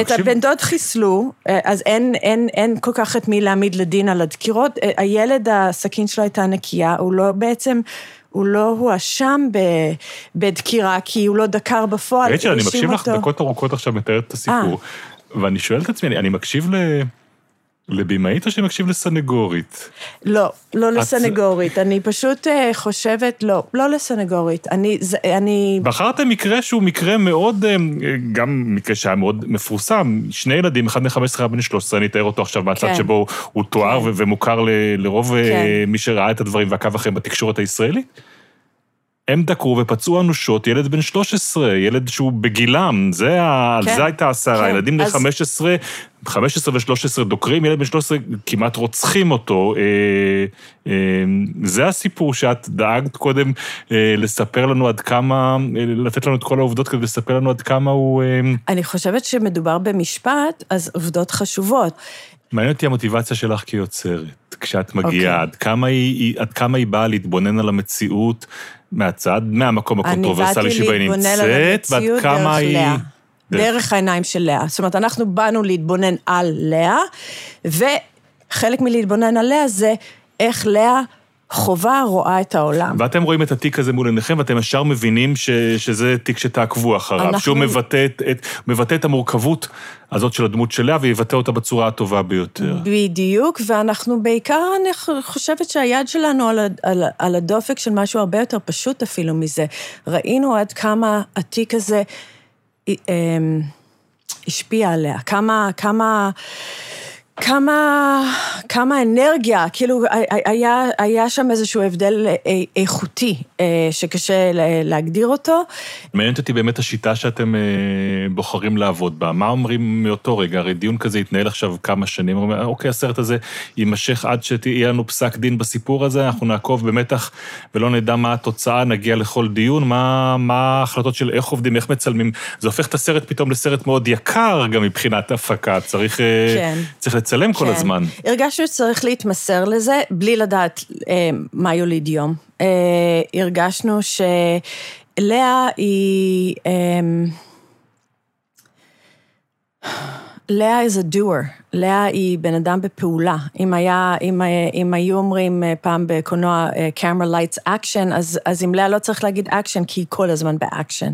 את. הבן דוד חיסלו, אה, אז אין, אין, אין כל כך את מי להעמיד לדין על הדקירות. אה, הילד, הסכין שלו הייתה נקייה, הוא לא בעצם... הוא לא הואשם בדקירה, כי הוא לא דקר בפועל, האמת שאני האשים מקשיב לך. דקות ארוכות עכשיו מתארת את הסיפור, ואני שואל את עצמי, אני- אני מקשיב ל... לבימאית או שאני מקשיב לסנגורית? לא, לא לסנגורית, אני פשוט אה, חושבת, לא, לא לסנגורית. אני, זה, אני, בחרתם מקרה שהוא מקרה מאוד, אה, גם מקרה שהיה מאוד מפורסם, שני ילדים, אחד בן 15, אחד בן 13, אני אתאר אותו עכשיו מהצד כן. שבו הוא תואר כן. ומוכר ל- לרוב אה, כן. מי שראה את הדברים ועקב אחריהם בתקשורת הישראלית. הם דקרו ופצעו אנושות ילד בן 13, ילד שהוא בגילם, זה, ה... כן. זה הייתה הסערה, כן. ילדים בני אז- 15, 15 ו-13 דוקרים, ילד בן 13 כמעט רוצחים אותו. אה, אה, זה הסיפור שאת דאגת קודם אה, לספר לנו עד כמה, אה, לתת לנו את כל העובדות כדי לספר לנו עד כמה הוא... אה, אני חושבת שמדובר במשפט, אז עובדות חשובות. מעניין אותי המוטיבציה שלך כיוצרת, כשאת מגיעה, אוקיי. עד כמה היא- עד כמה היא באה להתבונן על המציאות מהצד, מהמקום הקונטרוברסלי שבה היא נמצאת, ועד כמה דרך היא... לאה. דרך- דרך העיניים של לאה. זאת אומרת, אנחנו באנו להתבונן על לאה, וחלק מלהתבונן על לאה זה איך לאה חובה, רואה את העולם. ואתם רואים את התיק הזה מול עיניכם, ואתם ישר מבינים ש, שזה תיק שתעקבו אחריו, אנחנו- שהוא מבטא את, את, מבטא את המורכבות הזאת של הדמות של לאה, ויבטא אותה בצורה הטובה ביותר. בדיוק, ואנחנו בעיקר, אני חושבת שהיד שלנו על, על, על הדופק של משהו הרבה יותר פשוט אפילו מזה. ראינו עד כמה התיק הזה אה, אמ, השפיע עליה, כמה, כמה, כמה, כמה אנרגיה, כאילו היה, היה שם איזשהו הבדל אה, איכותי אה, שקשה להגדיר אותו. מעניינת אותי באמת השיטה שאתם אה, בוחרים לעבוד בה. מה אומרים מאותו רגע? הרי דיון כזה יתנהל עכשיו כמה שנים, אומרים, אוקיי, הסרט הזה יימשך עד שתהיה לנו פסק דין בסיפור הזה, אנחנו נעקוב במתח ולא נדע מה התוצאה, נגיע לכל דיון, מה, מה ההחלטות של איך עובדים, איך מצלמים. זה הופך את הסרט פתאום לסרט מאוד יקר גם מבחינת הפקה, צריך, כן. צריך לצלם כל כן. הזמן. הרגשנו שצריך להתמסר לזה בלי לדעת אה, מה יוליד יום. אה, הרגשנו שלאה היא... אה, לאה is a doer, לאה היא בן אדם בפעולה. אם, היה, אם, אם היו אומרים אה, פעם בקולנוע אה, camera lights action, אז, אז עם לאה לא צריך להגיד action, כי היא כל הזמן באקשן.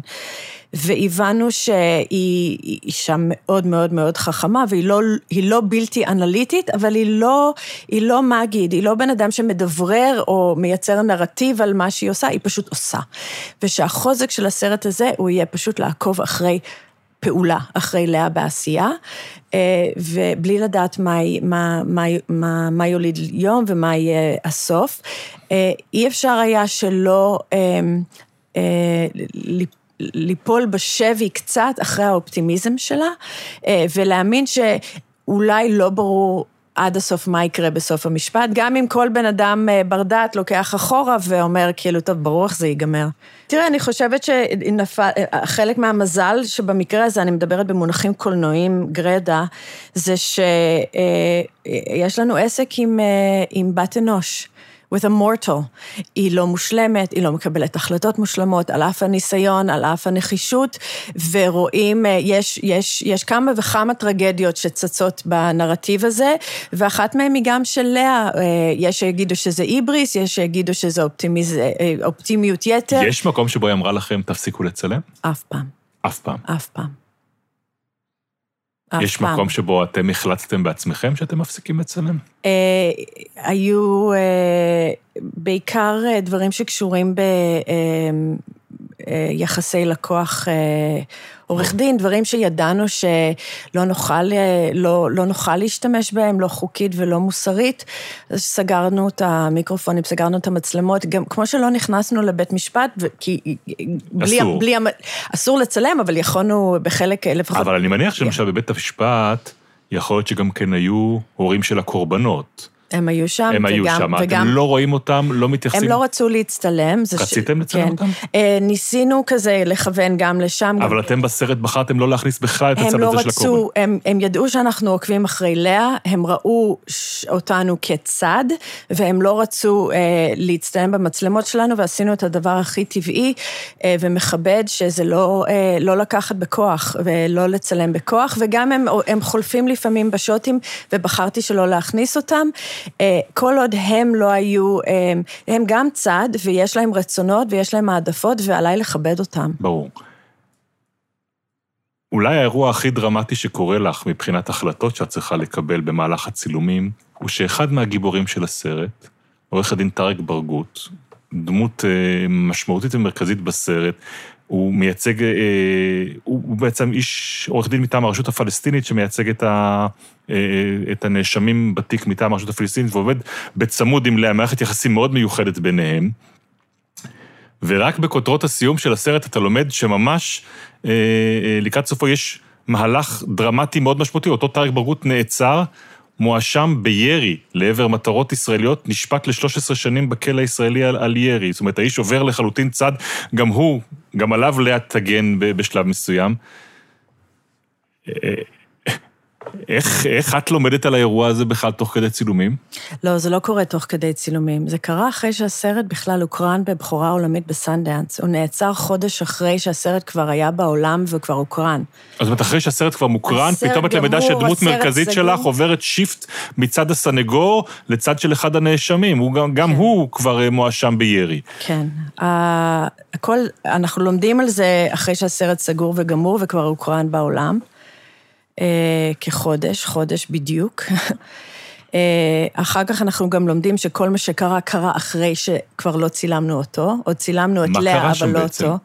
והבנו שהיא היא אישה מאוד מאוד מאוד חכמה, והיא לא, לא בלתי אנליטית, אבל היא לא, היא לא מגיד, היא לא בן אדם שמדברר או מייצר נרטיב על מה שהיא עושה, היא פשוט עושה. ושהחוזק של הסרט הזה, הוא יהיה פשוט לעקוב אחרי פעולה, אחרי לאה בעשייה, אה, ובלי לדעת מה, מה, מה, מה, מה יוליד יום ומה יהיה הסוף. אה, אי אפשר היה שלא אה, אה, ליפול בשבי קצת אחרי האופטימיזם שלה, אה, ולהאמין שאולי לא ברור עד הסוף מה יקרה בסוף המשפט, גם אם כל בן אדם אה, בר דעת לוקח אחורה ואומר, כאילו, טוב, ברור איך זה ייגמר. תראה, אני חושבת שחלק מהמזל שבמקרה הזה, אני מדברת במונחים קולנועיים גרדה, זה שיש לנו עסק עם, אה, עם בת אנוש. With a mortal. היא לא מושלמת, היא לא מקבלת החלטות מושלמות, על אף הניסיון, על אף הנחישות, ורואים, יש, יש, יש כמה וכמה טרגדיות שצצות בנרטיב הזה, ואחת מהן היא גם של לאה, יש שיגידו שזה היבריס, יש שיגידו שזה אופטימיז, אופטימיות יתר. יש מקום שבו היא אמרה לכם, תפסיקו לצלם? אף פעם. אף פעם. אף פעם. יש מקום שבו אתם החלטתם בעצמכם שאתם מפסיקים לצלם? אה, היו אה, בעיקר אה, דברים שקשורים ביחסי לקוח עורך דין, דברים שידענו שלא נוכל, לא, לא נוכל להשתמש בהם, לא חוקית ולא מוסרית. אז סגרנו את המיקרופונים, סגרנו את המצלמות, גם כמו שלא נכנסנו לבית משפט, כי... בלי, אסור. בלי, אסור לצלם, אבל יכולנו בחלק לפחות... אבל אני מניח שלמשל בבית המשפט, יכול להיות שגם כן היו הורים של הקורבנות. הם היו שם, הם היו וגם, שם, וגם אתם לא רואים אותם, לא מתייחסים? הם לא רצו להצטלם. רציתם לצלם אותם? אה, ניסינו כזה לכוון גם לשם. אבל גם... אתם בסרט בחרתם לא להכניס בכלל את הצד הם הזה לא של הקורבן. רצו, הם, הם ידעו שאנחנו עוקבים אחרי לאה, הם ראו ש- אותנו כצד, והם לא רצו אה, להצטלם במצלמות שלנו, ועשינו את הדבר הכי טבעי אה, ומכבד, שזה לא, אה, לא לקחת בכוח, ולא לצלם בכוח, וגם הם, הם חולפים לפעמים בשוטים, ובחרתי שלא להכניס אותם. אה, כל עוד הם לא היו, אה, הם גם צד, ויש להם רצונות, ויש להם העדפות, ועליי לכבד אותם. ברור. אולי האירוע הכי דרמטי שקורה לך מבחינת החלטות שאת צריכה לקבל במהלך הצילומים, הוא שאחד מהגיבורים של הסרט, עורך הדין טארק ברגות, דמות אה, משמעותית ומרכזית בסרט, הוא מייצג, אה, הוא בעצם איש, עורך דין מטעם הרשות הפלסטינית שמייצג את, ה, אה, את הנאשמים בתיק מטעם הרשות הפלסטינית ועובד בצמוד עם לאה, מערכת יחסים מאוד מיוחדת ביניהם. ורק בכותרות הסיום של הסרט אתה לומד שממש אה, אה, לקראת סופו יש מהלך דרמטי מאוד משמעותי, אותו טארק ברגות נעצר, מואשם בירי לעבר מטרות ישראליות, נשפט ל-13 שנים בכלא הישראלי על, על ירי. זאת אומרת, האיש עובר לחלוטין צד, גם הוא, גם עליו לאה תגן בשלב מסוים. איך, איך את לומדת על האירוע הזה בכלל תוך כדי צילומים? לא, זה לא קורה תוך כדי צילומים. זה קרה אחרי שהסרט בכלל הוקרן בבכורה עולמית בסנדאנס. הוא נעצר חודש אחרי שהסרט כבר היה בעולם וכבר הוקרן. זאת אומרת, אחרי שהסרט כבר מוקרן, פתאום את למדה שדמות מרכזית סגור. שלך עוברת shift מצד הסנגור לצד של אחד הנאשמים. הוא גם, גם כן. הוא כבר אה, מואשם בירי. כן. ה- הכל, אנחנו לומדים על זה אחרי שהסרט סגור וגמור וכבר הוקרן בעולם. אה, כחודש, חודש בדיוק. אה, אחר כך אנחנו גם לומדים שכל מה שקרה, קרה אחרי שכבר לא צילמנו אותו, או צילמנו את לאה, אבל לא בעצם? אותו.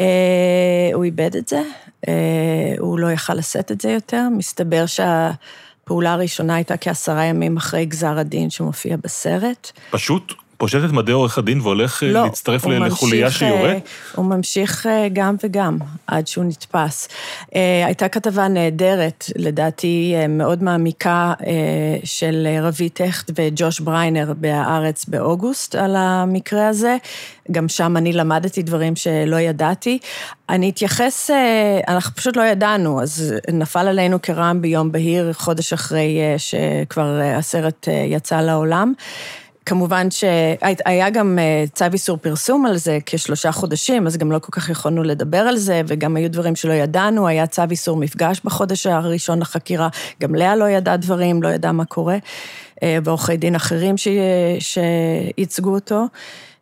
אה, הוא איבד את זה, אה, הוא לא יכל לשאת את זה יותר. מסתבר שהפעולה הראשונה הייתה כעשרה ימים אחרי גזר הדין שמופיע בסרט. פשוט פושט את מדי עורך הדין והולך אה, לא, להצטרף לחוליה? אה, הוא ממשיך אה, גם וגם, עד שהוא נתפס. הייתה כתבה נהדרת, לדעתי מאוד מעמיקה, של רבית הכט וג'וש בריינר בהארץ באוגוסט על המקרה הזה. גם שם אני למדתי דברים שלא ידעתי. אני אתייחס, אנחנו פשוט לא ידענו, אז נפל עלינו כרעם ביום בהיר, חודש אחרי שכבר הסרט יצא לעולם. כמובן שהיה גם אה, צו איסור פרסום על זה כשלושה חודשים, אז גם לא כל כך יכולנו לדבר על זה, וגם היו דברים שלא ידענו, היה צו איסור מפגש בחודש הראשון לחקירה, גם לאה לא ידעה דברים, לא ידעה מה קורה, אה, ועורכי דין אחרים ש... שייצגו אותו.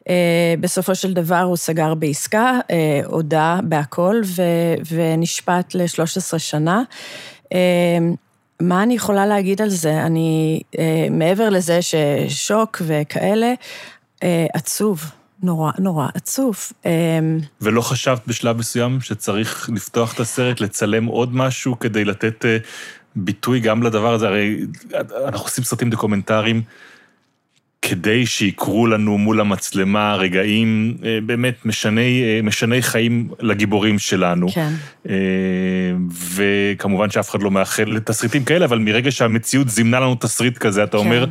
אה, בסופו של דבר הוא סגר בעסקה, הודה בהכל ו... ונשפט ל-13 שנה. אה, מה אני יכולה להגיד על זה? אני, אה, מעבר לזה ששוק וכאלה, אה, עצוב, נורא, נורא עצוב. אה, ולא חשבת בשלב מסוים שצריך לפתוח את הסרט, לצלם עוד משהו כדי לתת אה, ביטוי גם לדבר הזה? הרי אנחנו עושים סרטים דוקומנטריים כדי שיקרו לנו מול המצלמה רגעים אה, באמת משני, אה, משני חיים לגיבורים שלנו. כן. אה, וכמובן שאף אחד לא מאחל לתסריטים כאלה, אבל מרגע שהמציאות זימנה לנו תסריט כזה, אתה אומר,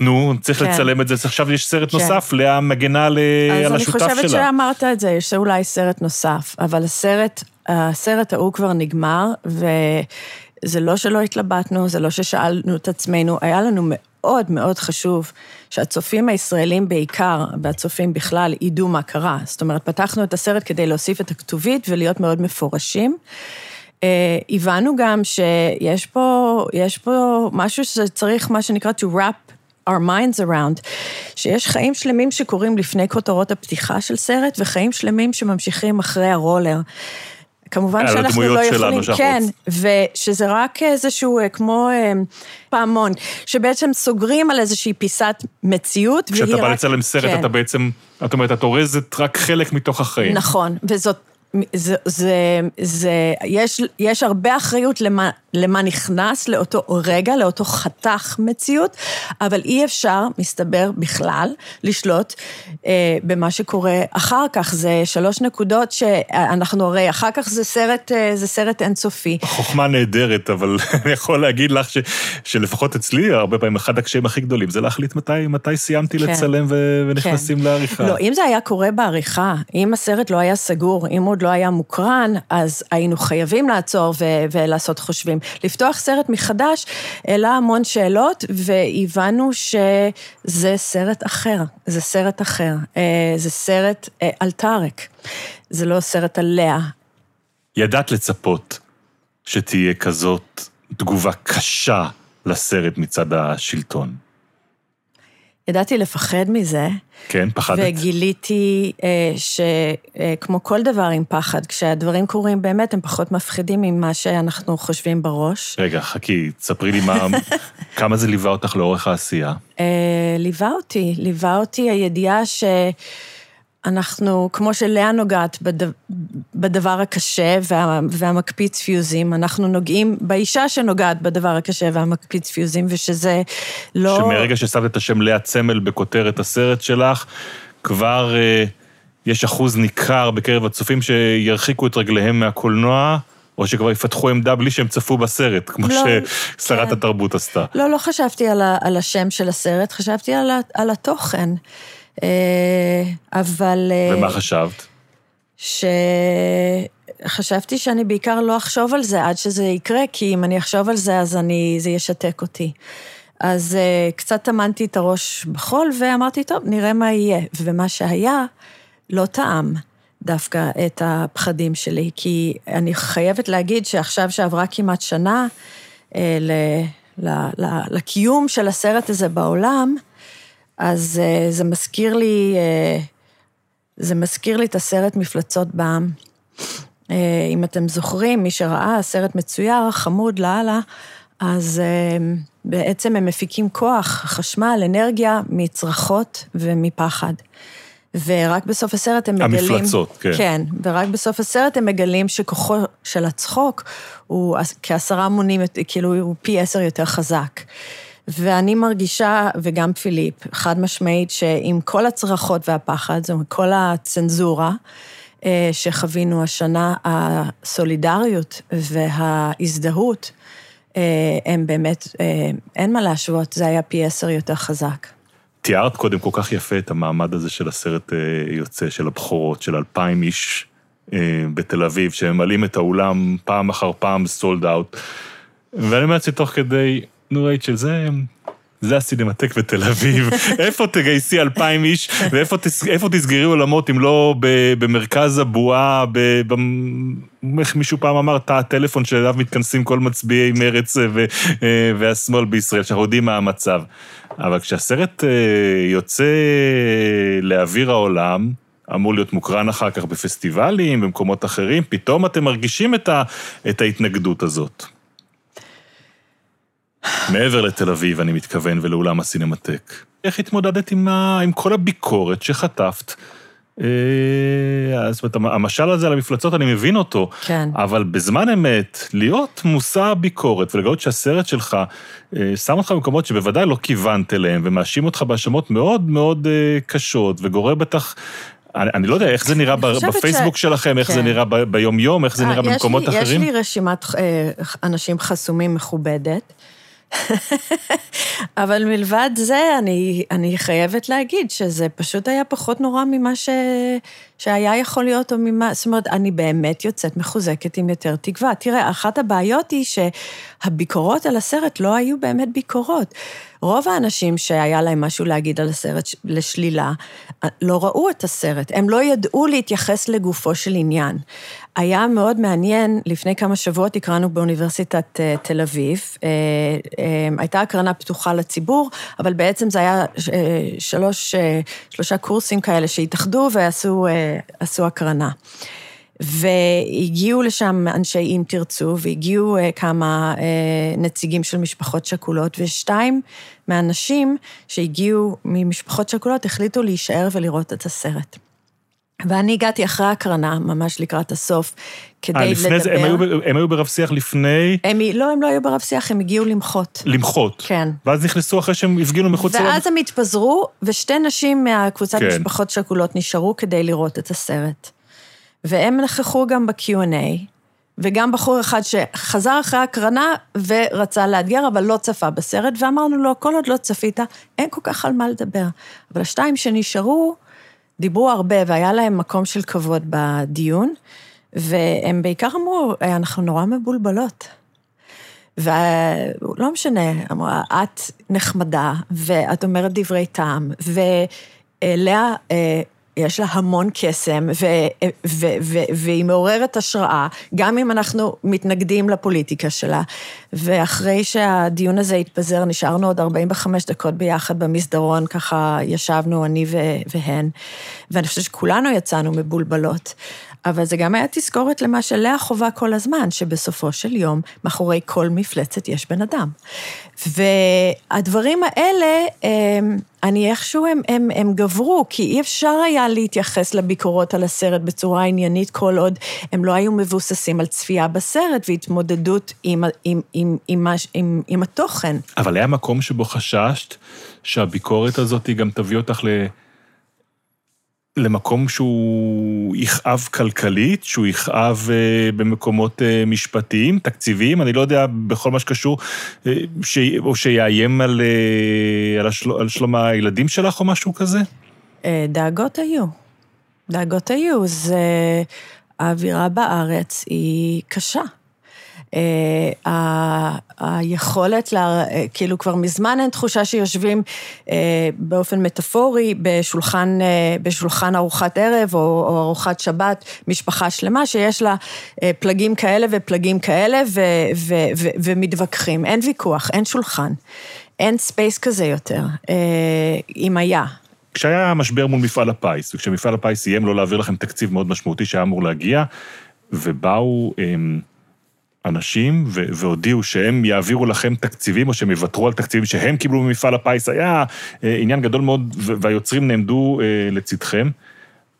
נו, צריך כן. לצלם את זה, עכשיו יש סרט כן. נוסף, לאה מגנה על אז אני השותף שלה. חושבת שאמרת את זה, יש אולי סרט נוסף, אבל הסרט, הסרט ההוא כבר נגמר, וזה לא שלא התלבטנו, זה לא ששאלנו את עצמנו, היה לנו מאוד מאוד חשוב שהצופים הישראלים בעיקר, והצופים בכלל, ידעו מה קרה. זאת אומרת, פתחנו את הסרט כדי להוסיף את הכתובית ולהיות מאוד מפורשים. אה, הבנו גם שיש פה, יש פה משהו שצריך, מה שנקרא to wrap our minds around, שיש חיים שלמים שקורים לפני כותרות הפתיחה של סרט, וחיים שלמים שממשיכים אחרי הרולר. כמובן שאנחנו לא יכולים, שאנחנו כן. ושזה רק איזשהו, אה, כמו אה, פעמון, שבעצם סוגרים על איזושהי פיסת מציאות, והיא רק... כשאתה בא לצלם סרט, כן. אתה בעצם, את אומרת, את אורזת רק חלק מתוך החיים. נכון, וזאת זה, זה, זה, יש, יש הרבה אחריות למה, למה נכנס לאותו רגע, לאותו חתך מציאות, אבל אי אפשר, מסתבר בכלל, לשלוט אה, במה שקורה אחר כך. זה שלוש נקודות שאנחנו הרי, אחר כך זה סרט, אה, זה סרט אינסופי. חוכמה נהדרת, אבל אני יכול להגיד לך ש, שלפחות אצלי, הרבה פעמים אחד הקשיים הכי גדולים זה להחליט מתי, מתי סיימתי כן. לצלם ו, ונכנסים כן. לעריכה. לא, אם זה היה קורה בעריכה, אם הסרט לא היה סגור, אם הוא עוד לא היה מוקרן, אז היינו חייבים לעצור ו- ולעשות חושבים. לפתוח סרט מחדש העלה המון שאלות, והבנו שזה סרט אחר, זה סרט אחר. אה, זה סרט אה, על טארק, זה לא סרט על לאה. ידעת לצפות שתהיה כזאת תגובה קשה לסרט מצד השלטון. ידעתי לפחד מזה. כן, פחדת. וגיליתי אה, שכמו אה, כל דבר עם פחד, כשהדברים קורים באמת, הם פחות מפחידים ממה שאנחנו חושבים בראש. רגע, חכי, תספרי לי מה, כמה זה ליווה אותך לאורך העשייה. אה, ליווה אותי, ליווה אותי הידיעה ש... אנחנו, כמו שלאה נוגעת בדבר, בדבר הקשה וה, והמקפיץ פיוזים, אנחנו נוגעים באישה שנוגעת בדבר הקשה והמקפיץ פיוזים, ושזה לא... שמרגע ששמת את השם לאה צמל בכותרת הסרט שלך, כבר אה, יש אחוז ניכר בקרב הצופים שירחיקו את רגליהם מהקולנוע. או שכבר יפתחו עמדה בלי שהם צפו בסרט, כמו לא, ששרת כן. התרבות עסתה. לא, לא חשבתי על, ה, על השם של הסרט, חשבתי על, ה, על התוכן. אה, אבל... אה, ומה חשבת? שחשבתי שאני בעיקר לא אחשוב על זה עד שזה יקרה, כי אם אני אחשוב על זה, אז אני, זה ישתק אותי. אז uh, קצת טמנתי את הראש בחול, ואמרתי, טוב, נראה מה יהיה. ומה שהיה, לא טעם דווקא את הפחדים שלי, כי אני חייבת להגיד שעכשיו שעברה כמעט שנה uh, ל, ל, ל, לקיום של הסרט הזה בעולם, אז uh, זה מזכיר לי, uh, זה מזכיר לי את הסרט מפלצות בעם. Uh, אם אתם זוכרים, מי שראה, סרט מצויר, חמוד לאללה, אז uh, בעצם הם מפיקים כוח, חשמל, אנרגיה, מצרחות ומפחד. ורק בסוף הסרט הם מגלים... המפלצות, כן. כן, ורק בסוף הסרט הם מגלים שכוחו של הצחוק הוא כעשרה מונים, כאילו הוא פי עשר יותר חזק. ואני מרגישה, וגם פיליפ, חד משמעית, שעם כל הצרחות והפחד, זאת אומרת, כל הצנזורה אה, שחווינו השנה, הסולידריות וההזדהות, אה, הם באמת, אה, אין מה להשוות, זה היה פי עשר יותר חזק. תיארת קודם כל כך יפה את המעמד הזה של הסרט יוצא, של הבכורות, של אלפיים איש בתל אביב, שממלאים את האולם פעם אחר פעם סולד אאוט. ואני אומר לעצמי תוך כדי, נו רייצ'ל, זה... זה הסינמטק בתל אביב, איפה תגייסי אלפיים איש, ואיפה תסגרי עולמות אם לא במרכז הבועה, איך מישהו פעם אמר, תא הטלפון שאליו מתכנסים כל מצביעי מרץ אה, והשמאל בישראל, שאנחנו יודעים מה המצב. אבל כשהסרט אה, יוצא לאוויר העולם, אמור להיות מוקרן אחר כך בפסטיבלים, במקומות אחרים, פתאום אתם מרגישים את ההתנגדות הזאת. מעבר לתל אביב, אני מתכוון, ולאולם הסינמטק. איך התמודדת עם, ה... עם כל הביקורת שחטפת? אה, זאת אומרת, המשל הזה על המפלצות, אני מבין אותו. כן. אבל בזמן אמת, להיות מושא הביקורת ולגלות שהסרט שלך אה, שם אותך במקומות שבוודאי לא כיוונת אליהם, ומאשים אותך בהאשמות מאוד מאוד אה, קשות, וגורר בטח אני, אני לא יודע איך זה נראה בפייסבוק ש... שלכם, איך כן. זה נראה ביום-יום, איך זה נראה במקומות לי, אחרים. יש לי רשימת אנשים חסומים מכובדת. אבל מלבד זה, אני, אני חייבת להגיד שזה פשוט היה פחות נורא ממה ש, שהיה יכול להיות, או ממה, זאת אומרת, אני באמת יוצאת מחוזקת עם יותר תקווה. תראה, אחת הבעיות היא שהביקורות על הסרט לא היו באמת ביקורות. רוב האנשים שהיה להם משהו להגיד על הסרט לשלילה, לא ראו את הסרט, הם לא ידעו להתייחס לגופו של עניין. היה מאוד מעניין, לפני כמה שבועות הקראנו באוניברסיטת אה, תל אביב, אה, אה, הייתה הקרנה פתוחה לציבור, אבל בעצם זה היה שלוש, שלושה קורסים כאלה שהתאחדו ועשו הקרנה. והגיעו לשם אנשי אם תרצו, והגיעו כמה נציגים של משפחות שכולות, ושתיים מהאנשים שהגיעו ממשפחות שכולות החליטו להישאר ולראות את הסרט. ואני הגעתי אחרי ההקרנה, ממש לקראת הסוף, כדי אה, לדבר. לפני זה, הם היו, הם היו ברב שיח לפני הם, לא, הם לא היו ברב שיח, הם הגיעו למחות. למחות. כן. ואז נכנסו אחרי שהם הפגינו מחוץ לרב. ואז הם התפזרו, ושתי נשים מהקבוצת כן. משפחות שכולות נשארו כדי לראות את הסרט. והם נכחו גם ב-Q&A, וגם בחור אחד שחזר אחרי ההקרנה ורצה לאתגר, אבל לא צפה בסרט, ואמרנו לו, כל עוד לא צפית, אין כל כך על מה לדבר. אבל השתיים שנשארו, דיברו הרבה, והיה להם מקום של כבוד בדיון, והם בעיקר אמרו, אנחנו נורא מבולבלות. ולא משנה, אמרה, את נחמדה, ואת אומרת דברי טעם, ולאה, אה, יש לה המון קסם, ו- ו- ו- והיא מעוררת השראה, גם אם אנחנו מתנגדים לפוליטיקה שלה. ואחרי שהדיון הזה התפזר, נשארנו עוד 45 דקות ביחד במסדרון, ככה ישבנו, אני ו- והן, ואני חושבת שכולנו יצאנו מבולבלות. אבל זה גם היה תזכורת למה שלאה חווה כל הזמן, שבסופו של יום, מאחורי כל מפלצת יש בן אדם. והדברים האלה, הם, אני איכשהו, הם, הם, הם גברו, כי אי אפשר היה להתייחס לביקורות על הסרט בצורה עניינית, כל עוד הם לא היו מבוססים על צפייה בסרט והתמודדות עם, עם, עם, עם, עם, עם, עם התוכן. אבל היה מקום שבו חששת שהביקורת הזאת גם תביא אותך ל... למקום שהוא יכאב כלכלית, שהוא יכאב אה, במקומות אה, משפטיים, תקציביים, אני לא יודע, בכל מה שקשור, אה, ש... או שיאיים על, אה, על, השל... על שלום הילדים שלך או משהו כזה? אה, דאגות היו. דאגות היו, זה... האווירה בארץ היא קשה. אה, היכולת, לה, אה, כאילו כבר מזמן אין תחושה שיושבים אה, באופן מטאפורי בשולחן, בשולחן ארוחת ערב או, או ארוחת שבת, משפחה שלמה שיש לה פלגים כאלה ופלגים כאלה ו, ו, ו, ומתווכחים. אין ויכוח, אין שולחן, אין space כזה יותר, אם היה. כשהיה משבר מול מפעל הפיס, וכשמפעל הפיס איים לא להעביר לכם תקציב מאוד משמעותי שהיה אמור להגיע, ובאו הם, אנשים ו- והודיעו שהם יעבירו לכם תקציבים, או שהם יוותרו על תקציבים שהם קיבלו ממפעל הפיס, היה אה, עניין גדול מאוד, והיוצרים נעמדו אה, לצדכם.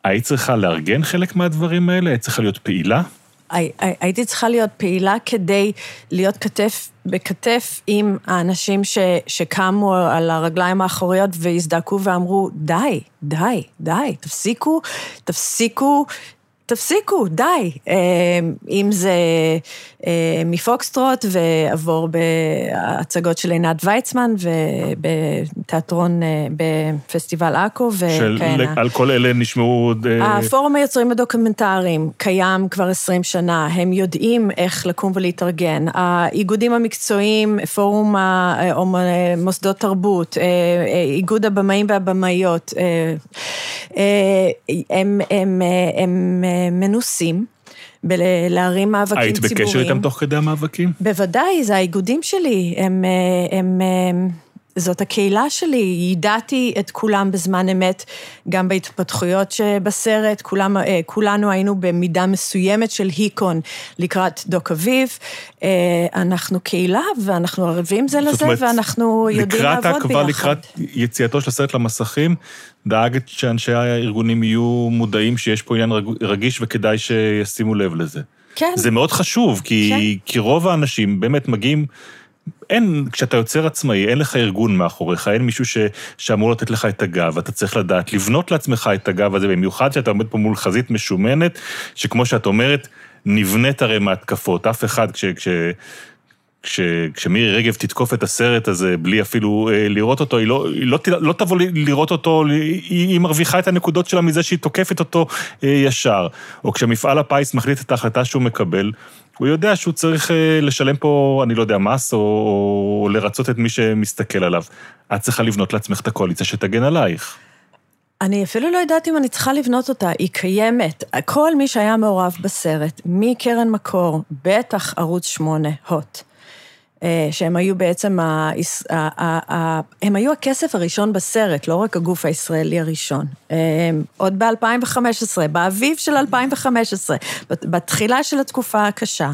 היית צריכה לארגן חלק מהדברים האלה? היית צריכה להיות פעילה? הי- הי- הייתי צריכה להיות פעילה כדי להיות כתף בכתף עם האנשים ש, שקמו על הרגליים האחוריות והזדעקו ואמרו, די, די, די, תפסיקו, תפסיקו. תפסיקו, די. אה, אם זה אה, מפוקסטרוט ועבור בהצגות של עינת ויצמן ובתיאטרון, אה, בפסטיבל עכו וכהנה. על כל אלה נשמעו... הפורום היוצרים הדוקומנטריים קיים כבר 20 שנה, הם יודעים איך לקום ולהתארגן. האיגודים המקצועיים, פורום מוסדות תרבות, איגוד הבמאים והבמאיות, הם, הם, אה, הם אה, מנוסים בלהרים מאבקים היית ציבוריים. בקשר איתם תוך כדי המאבקים? בוודאי, זה האיגודים שלי, הם, אה, הם, הם, זאת הקהילה שלי, יידעתי את כולם בזמן אמת, גם בהתפתחויות שבסרט, כולם, אה, כולנו היינו במידה מסוימת של היקון לקראת דוק אביב. אה, אנחנו קהילה ואנחנו ערבים זה לזה, אומרת, ואנחנו יודעים לקראת לעבוד ביחד. לקראת יציאתו של הסרט למסכים, דאגת שאנשי הארגונים יהיו מודעים שיש פה עניין רג- רגיש וכדאי שישימו לב לזה. כן. זה מאוד חשוב, כי, כי רוב האנשים באמת מגיעים... אין, כשאתה יוצר עצמאי, אין לך ארגון מאחוריך, אין מישהו ש, שאמור לתת לך את הגב, אתה צריך לדעת לבנות לעצמך את הגב הזה, במיוחד שאתה עומד פה מול חזית משומנת, שכמו שאת אומרת, נבנית הרי מהתקפות. אף אחד, כש, כש, כש, כשמירי רגב תתקוף את הסרט הזה בלי אפילו אה, לראות אותו, היא לא, היא לא, לא תבוא לראות אותו, היא, היא מרוויחה את הנקודות שלה מזה שהיא תוקפת אותו אה, ישר. או כשמפעל הפיס מחליט את ההחלטה שהוא מקבל, הוא יודע שהוא צריך אה, לשלם פה, אני לא יודע, מס, או, או לרצות את מי שמסתכל עליו. את צריכה לבנות לעצמך את הקואליציה שתגן עלייך. אני אפילו לא יודעת אם אני צריכה לבנות אותה, היא קיימת. כל מי שהיה מעורב בסרט, מקרן מקור, בטח ערוץ 8, הוט, שהם היו בעצם, ה... ה... ה... הם היו הכסף הראשון בסרט, לא רק הגוף הישראלי הראשון. אה, עוד ב-2015, באביב של 2015, בת- בתחילה של התקופה הקשה.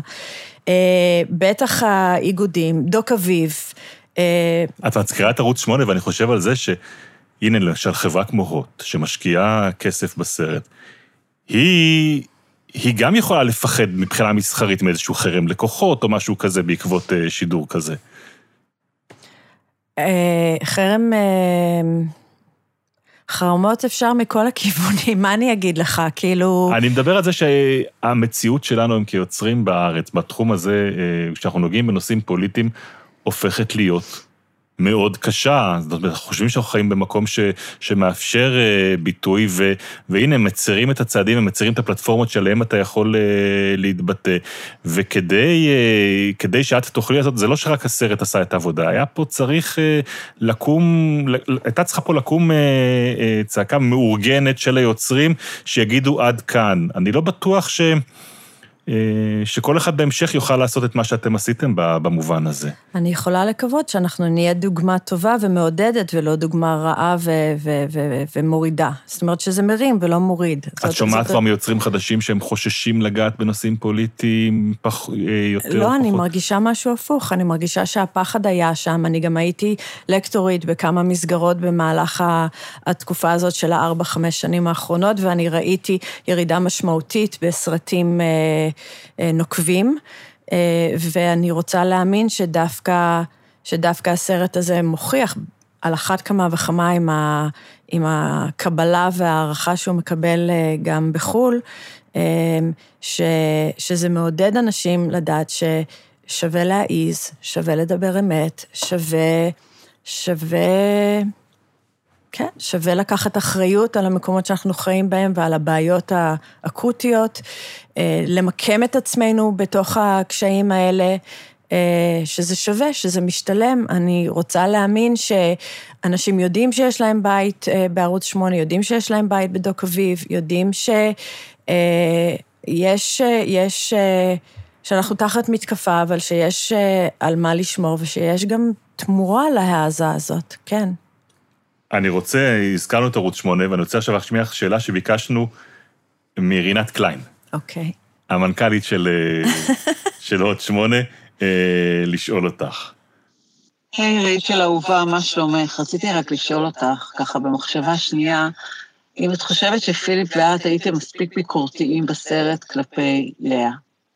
אה, בטח האיגודים, דוק אביב, אה, את מזכירה את ערוץ 8, ואני חושב על זה ש... הנה, למשל, חברה כמו הוט, שמשקיעה כסף בסרט, היא, היא גם יכולה לפחד מבחינה מסחרית מאיזשהו חרם לקוחות או משהו כזה בעקבות אה, שידור כזה. אה, חרם... אה, חרמות אפשר מכל הכיוונים, מה אני אגיד לך? כאילו... אני מדבר על זה שהמציאות שלנו הם כיוצרים בארץ, בתחום הזה, כשאנחנו נוגעים בנושאים פוליטיים, הופכת להיות מאוד קשה. זאת אומרת, חושבים שאנחנו חיים במקום ש, שמאפשר אה, ביטוי, ו, והנה, הם מצרים את הצעדים, הם מצרים את הפלטפורמות שעליהן אתה יכול אה, להתבטא. וכדי כדי שאת תוכלי לעשות, זה לא שרק הסרט עשה את העבודה, היה פה צריך לקום, הייתה צריכה פה לקום צעקה מאורגנת של היוצרים, שיגידו עד כאן. אני לא בטוח ש... אה, שכל אחד בהמשך יוכל לעשות את מה שאתם עשיתם במובן הזה. אני יכולה לקוות שאנחנו נהיה דוגמה טובה ומעודדת, ולא דוגמה רעה ו- ו- ו- ומורידה. זאת אומרת שזה מרים ולא מוריד. את שומעת כבר מיוצרים חדשים שהם חוששים לגעת בנושאים פוליטיים פח, אה, יותר לא, או פחות? לא, אני מרגישה משהו הפוך. אני מרגישה שהפחד היה שם. אני גם הייתי לקטורית בכמה מסגרות במהלך התקופה הזאת של הארבע-חמש שנים האחרונות, ואני ראיתי ירידה משמעותית בסרטים... אה, נוקבים, אה, ואני רוצה להאמין שדווקא, שדווקא הסרט הזה מוכיח על אחת כמה וכמה עם, ה, עם הקבלה וההערכה שהוא מקבל אה, גם בחו"ל, ש, שזה מעודד אנשים לדעת ששווה להעיז, שווה לדבר אמת, שווה, שווה, כן, שווה לקחת אחריות על המקומות שאנחנו חיים בהם ועל הבעיות האקוטיות. אה, למקם את עצמנו בתוך הקשיים האלה, אה, שזה שווה, שזה משתלם. אני רוצה להאמין שאנשים יודעים שיש להם בית אה, בערוץ 8, יודעים שיש להם בית בדוק אביב, יודעים שיש, יש, שאנחנו תחת מתקפה, אבל שיש על מה לשמור ושיש גם תמורה להעזה הזאת, כן. אני רוצה, הזכרנו את ערוץ 8, ואני רוצה עכשיו להשמיע לך שאלה שביקשנו מרינת קליין. אוקיי. המנכ"לית של, אה, של עוד שמונה, אה, לשאול אותך. היי, hey, רייצ'ל אהובה, מה שלומך? רציתי רק לשאול אותך, ככה במחשבה שנייה, אם את חושבת שפיליפ ואת הייתם מספיק ביקורתיים בסרט כלפי לאה.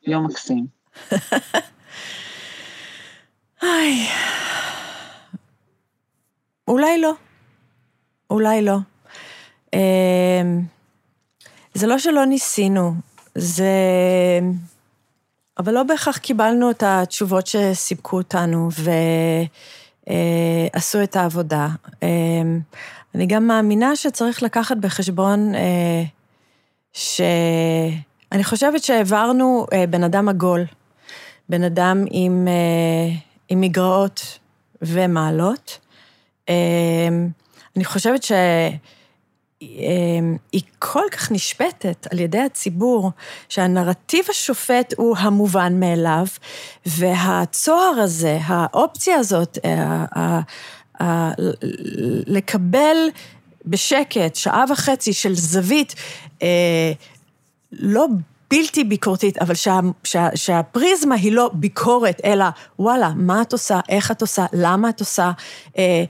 יום מקסים. אולי לא. אולי לא. אמ, זה לא שלא ניסינו, זה... אבל לא בהכרח קיבלנו את התשובות שסיפקו אותנו ועשו את העבודה. אני גם מאמינה שצריך לקחת בחשבון ש... אני חושבת שהעברנו בן אדם עגול, בן אדם עם, עם מגרעות ומעלות. אני חושבת ש... אמ, כל כך נשפטת על ידי הציבור, שהנרטיב השופט הוא המובן מאליו, והצוהר הזה, האופציה הזאת, אה, לקבל בשקט שעה וחצי של זווית, אה, לא בלתי ביקורתית, אבל שה, שה, שהפריזמה היא לא ביקורת, אלא וואלה, מה את עושה, איך את עושה, למה את עושה, אה,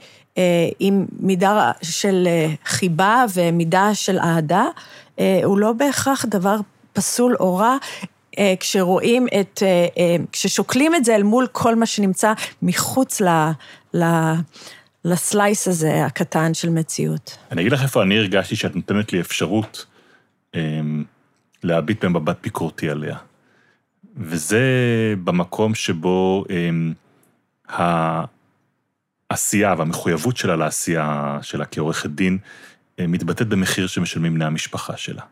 עם מידה של אה, חיבה ומידה של אהדה, אה, הוא לא בהכרח דבר פסול או רע. כשרואים את, כששוקלים את זה אל מול כל מה שנמצא מחוץ ל, ל, לסלייס הזה הקטן של מציאות. אני אגיד לך איפה אני הרגשתי שאת נותנת לי אפשרות להביט במבט ביקורתי עליה. וזה במקום שבו העשייה והמחויבות שלה לעשייה שלה כעורכת דין אה, מתבטאת במחיר שמשלמים בני המשפחה שלה.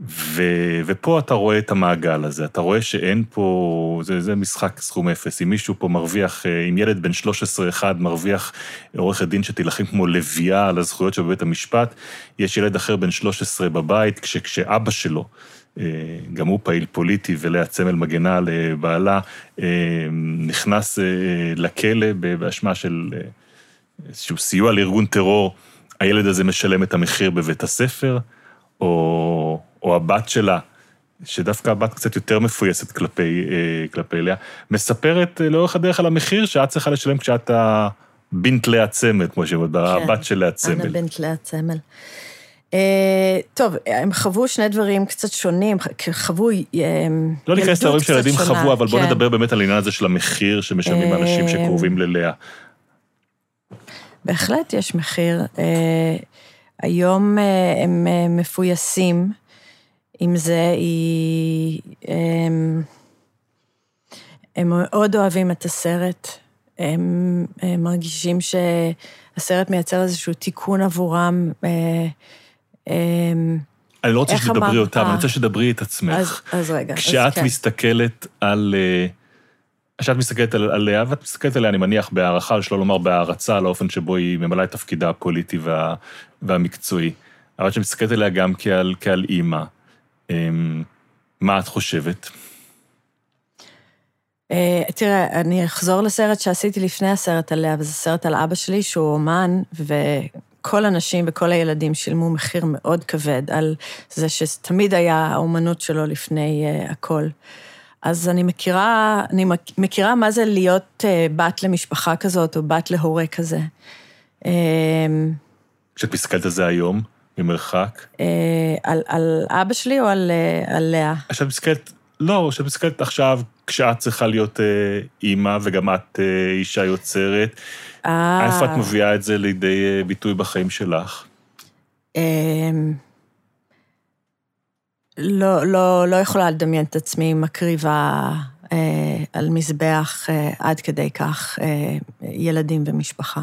ו, ופה אתה רואה את המעגל הזה, אתה רואה שאין פה, זה, זה משחק סכום אפס. אם מישהו פה מרוויח, אה, אם ילד בן 13 אחד מרוויח עורכת דין שתילחם כמו לביאה על הזכויות שבבית בבית המשפט, יש ילד אחר בן 13 בבית, כש, כשאבא שלו אה, גם הוא פעיל פוליטי ולאה צמל מגנה לבעלה, אה, נכנס אה, לכלא באשמה של איזשהו סיוע לארגון טרור, הילד הזה משלם את המחיר בבית הספר, או, או הבת שלה, שדווקא הבת קצת יותר מפויסת כלפי, כלפי לאה, מספרת לאורך הדרך על המחיר שאת צריכה לשלם כשאת הבינט לאה צמל, כמו שאומרת, כן, הבת של לאה צמל. אנה בינט לאה צמל. אה, טוב, הם חוו שני דברים קצת שונים, חוו אה, לא ניכנס להורים שהילדים שונה, חוו, אבל בוא כן. נדבר באמת על העניין הזה של המחיר שמשלמים אה, אנשים שקרובים ללאה. בהחלט יש מחיר. אה, היום אה, הם אה, מפויסים עם זה, היא... הם, הם מאוד אוהבים את הסרט, הם, הם מרגישים שהסרט מייצר איזשהו תיקון עבורם. אה, אה, אני לא רוצה שתדברי? אותם, אני רוצה שתדברי את עצמך. אז, אז רגע, אז כשאת כן. מסתכלת על... אה, כשאת מסתכלת על- עליה, ואת מסתכלת עליה, אני מניח, בהערכה, שלא לומר בהערצה, על האופן שבו היא ממלאה את תפקידה הפוליטי וה, והמקצועי. אבל כשאת מסתכלת עליה גם כעל, כעל אימא, אמ, מה את חושבת? אה, תראה, אני אחזור לסרט שעשיתי לפני הסרט עליה, וזה סרט על אבא שלי, שהוא אומן, וכל הנשים וכל הילדים שילמו מחיר מאוד כבד על זה שתמיד היה האומנות שלו לפני uh, הכל. אז אני מכירה, אני מכ- מכירה מה זה להיות uh, בת למשפחה כזאת, או בת להורה כזה. אה, כשאת מסתכלת על זה היום, ממרחק, אה, על, על אבא שלי או על, אה, על לאה? כשאת מסתכלת, לא, כשאת מסתכלת עכשיו, כשאת צריכה להיות אה, אימא, וגם את אה, אישה יוצרת, אה, איפה את מביאה את זה לידי אה, ביטוי בחיים שלך? אמ, לא, לא, לא יכולה לדמיין את עצמי מקריבה אה, על מזבח אה, עד כדי כך אה, ילדים ומשפחה.